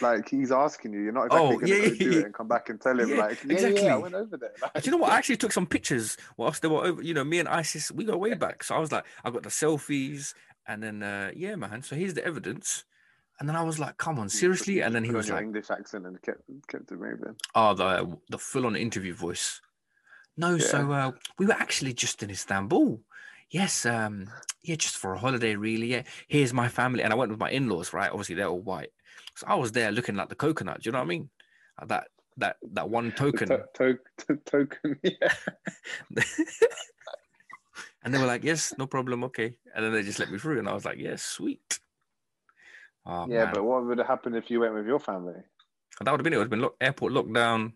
S2: like he's asking you, you're not
S1: Oh,
S2: exactly gonna
S1: yeah,
S2: go do
S1: yeah,
S2: it and come back and tell him like, yeah,
S1: exactly.
S2: I went over there. Like,
S1: Do you know what? I actually took some pictures whilst they were over. You know, me and ISIS, we go way back. So I was like, I got the selfies, and then uh, yeah, man. So here's the evidence. And then I was like, come on, seriously? And then he was like,
S2: English accent and kept kept it moving.
S1: oh, the the full on interview voice. No, so uh, we were actually just in Istanbul. yes, um, yeah, just for a holiday, really. Yeah, here's my family, and I went with my in-laws, right? Obviously, they're all white, so I was there looking like the coconut. Do you know what I mean? Like that that that one token.
S2: To- to- to- token, <laughs> yeah. <laughs>
S1: and they were like, "Yes, no problem, okay." And then they just let me through, and I was like, "Yes, sweet." Oh,
S2: yeah,
S1: man.
S2: but what would have happened if you went with your family?
S1: that would have been it. Would have been airport lockdown.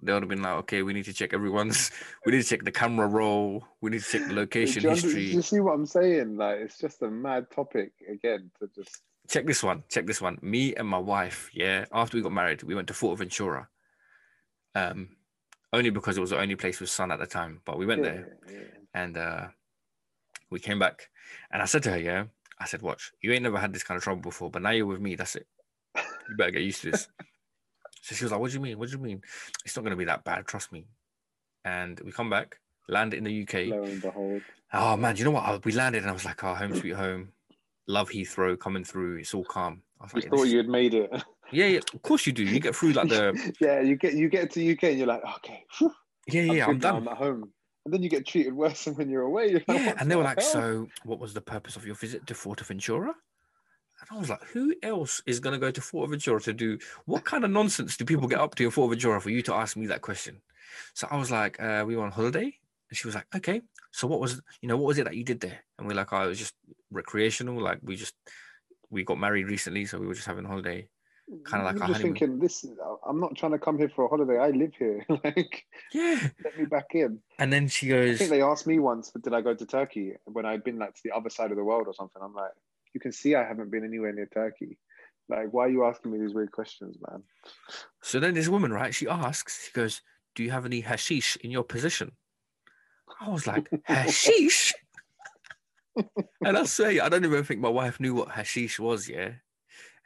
S1: They would have been like, "Okay, we need to check everyone's. We need to check the camera roll. We need to check the location
S2: you,
S1: history."
S2: you see what I'm saying? Like, it's just a mad topic again to just.
S1: Check this one. Check this one. Me and my wife, yeah, after we got married, we went to Fuerteventura. Um, only because it was the only place with sun at the time. But we went
S2: Yeah,
S1: there
S2: yeah.
S1: and uh we came back and I said to her, Yeah, I said, Watch, you ain't never had this kind of trouble before, but now you're with me, that's it. You better get used to this. <laughs> so she was like, What do you mean? What do you mean? It's not gonna be that bad, trust me. And we come back, land in the UK.
S2: Lo and behold.
S1: Oh man, you know what? We landed and I was like, Oh, home sweet home. Love Heathrow coming through. It's all calm. I was like, yeah,
S2: thought you had made it. <laughs>
S1: yeah, yeah, of course you do. You get through like the <laughs>
S2: yeah, you get you get to UK and you're like, okay, whew,
S1: yeah, yeah,
S2: good
S1: I'm done.
S2: I'm at home. And then you get treated worse than <laughs> when you're away. You're like,
S1: Yeah, and they were like,
S2: hell?
S1: "So, what was the purpose of your visit to Fuerteventura?" And I was like, "Who else is going to go to Fuerteventura to do what kind of nonsense do people get up to in Fuerteventura for you to ask me that question?" So I was like, uh, "We were on holiday," and she was like, "Okay, so what was you know what was it that you did there?" And we're like, "Oh, it was just recreational. Like we just we got married recently, so we were just having a holiday." kinda like
S2: You're
S1: a
S2: just
S1: honeymoon.
S2: thinking, this. I'm not trying to come here for a holiday. I live here. <laughs> like,
S1: Yeah,
S2: let me back in.
S1: and then she
S2: I
S1: goes,
S2: think they asked me once, but did I go to Turkey when I'd been like to the other side of the world or something? I'm like, you can see I haven't been anywhere near Turkey. Like, why are you asking me these weird questions, man?
S1: So then this woman, right? She asks, she goes, "Do you have any hashish in your possession?" I was like, <laughs> "Hashish," and I say, I don't even think my wife knew what hashish was. Yeah,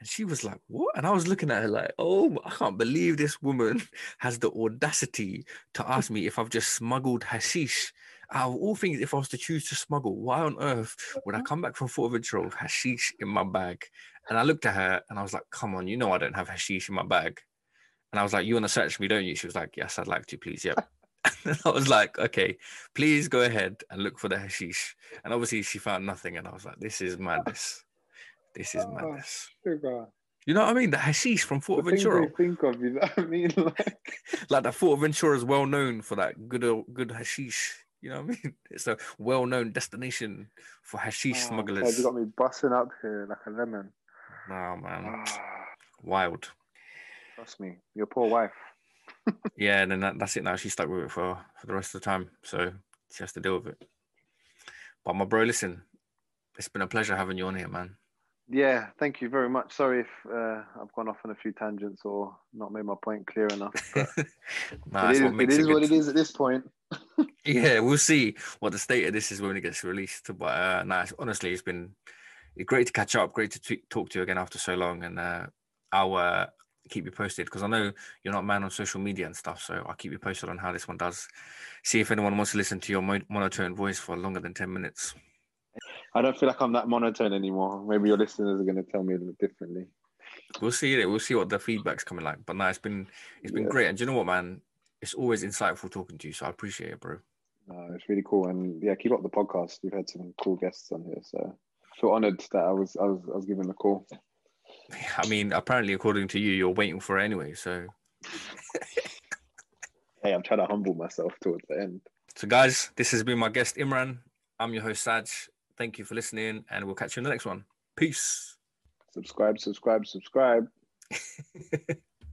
S1: and she was like, "What?" And I was looking at her like, "Oh, I can't believe this woman <laughs> has the audacity to ask me if I've just smuggled hashish." Out of all things, if I was to choose to smuggle, why on earth would I mm-hmm. come back from Fort Fuerteventura with hashish in my bag? And I looked at her and I was like, "Come on, you know I don't have hashish in my bag." And I was like, "You want to search me, don't you?" She was like, "Yes, I'd like to, please." Yep. <laughs> and I was like, "Okay, please go ahead and look for the hashish." And obviously, she found nothing, and I was like, "This is madness. This is
S2: Oh,
S1: madness."
S2: Sugar.
S1: You know what I mean? The hashish from
S2: The things
S1: Fuerteventura,
S2: they think of, you know what I mean? <laughs> Like,
S1: like that Fuerteventura is well known for that good old, good hashish. You know what I mean? <laughs> It's a well-known destination for hashish
S2: oh,
S1: smugglers.
S2: You got me busting up here like a lemon.
S1: No man,
S2: Ah,
S1: wild.
S2: trust me, your poor wife.
S1: Yeah, and then that, that's it. Now she's stuck with it for for the rest of the time, so she has to deal with it. But my bro, listen, it's been a pleasure having you on here, man.
S2: Yeah, thank you very much. Sorry if uh, I've gone off on a few tangents or not made my point clear enough. But <laughs>
S1: nah,
S2: it is,
S1: what
S2: it is
S1: it
S2: what it is at this point. <laughs>
S1: Yeah, we'll see what the state of this is when it gets released. But uh, nah, it's- honestly, it's been great to catch up. Great to t- talk to you again after so long, and uh, I'll uh, keep you posted because I know you're not a man on social media and stuff. So I'll keep you posted on how this one does. See if anyone wants to listen to your mo- monotone voice for longer than ten minutes.
S2: I don't feel like I'm that monotone anymore. Maybe your listeners are going to tell me a little differently.
S1: We'll see. It. We'll see what the feedback's coming like. But no, it's been it's been
S2: Yes.
S1: great. And you know what, man? It's always insightful talking to you. So I appreciate it, bro.
S2: No, it's really cool, and yeah, keep up the podcast. We've had some cool guests on here, so I feel honoured that I was I was I was given the call. <laughs>
S1: I mean, apparently, according to you, you're waiting for it anyway. So, <laughs>
S2: Hey, I'm trying to humble myself towards the end.
S1: so guys, this has been my guest Imran. I'm your host Saj. Thank you for listening, and we'll catch you in the next one. Peace.
S2: Subscribe, subscribe, subscribe. <laughs>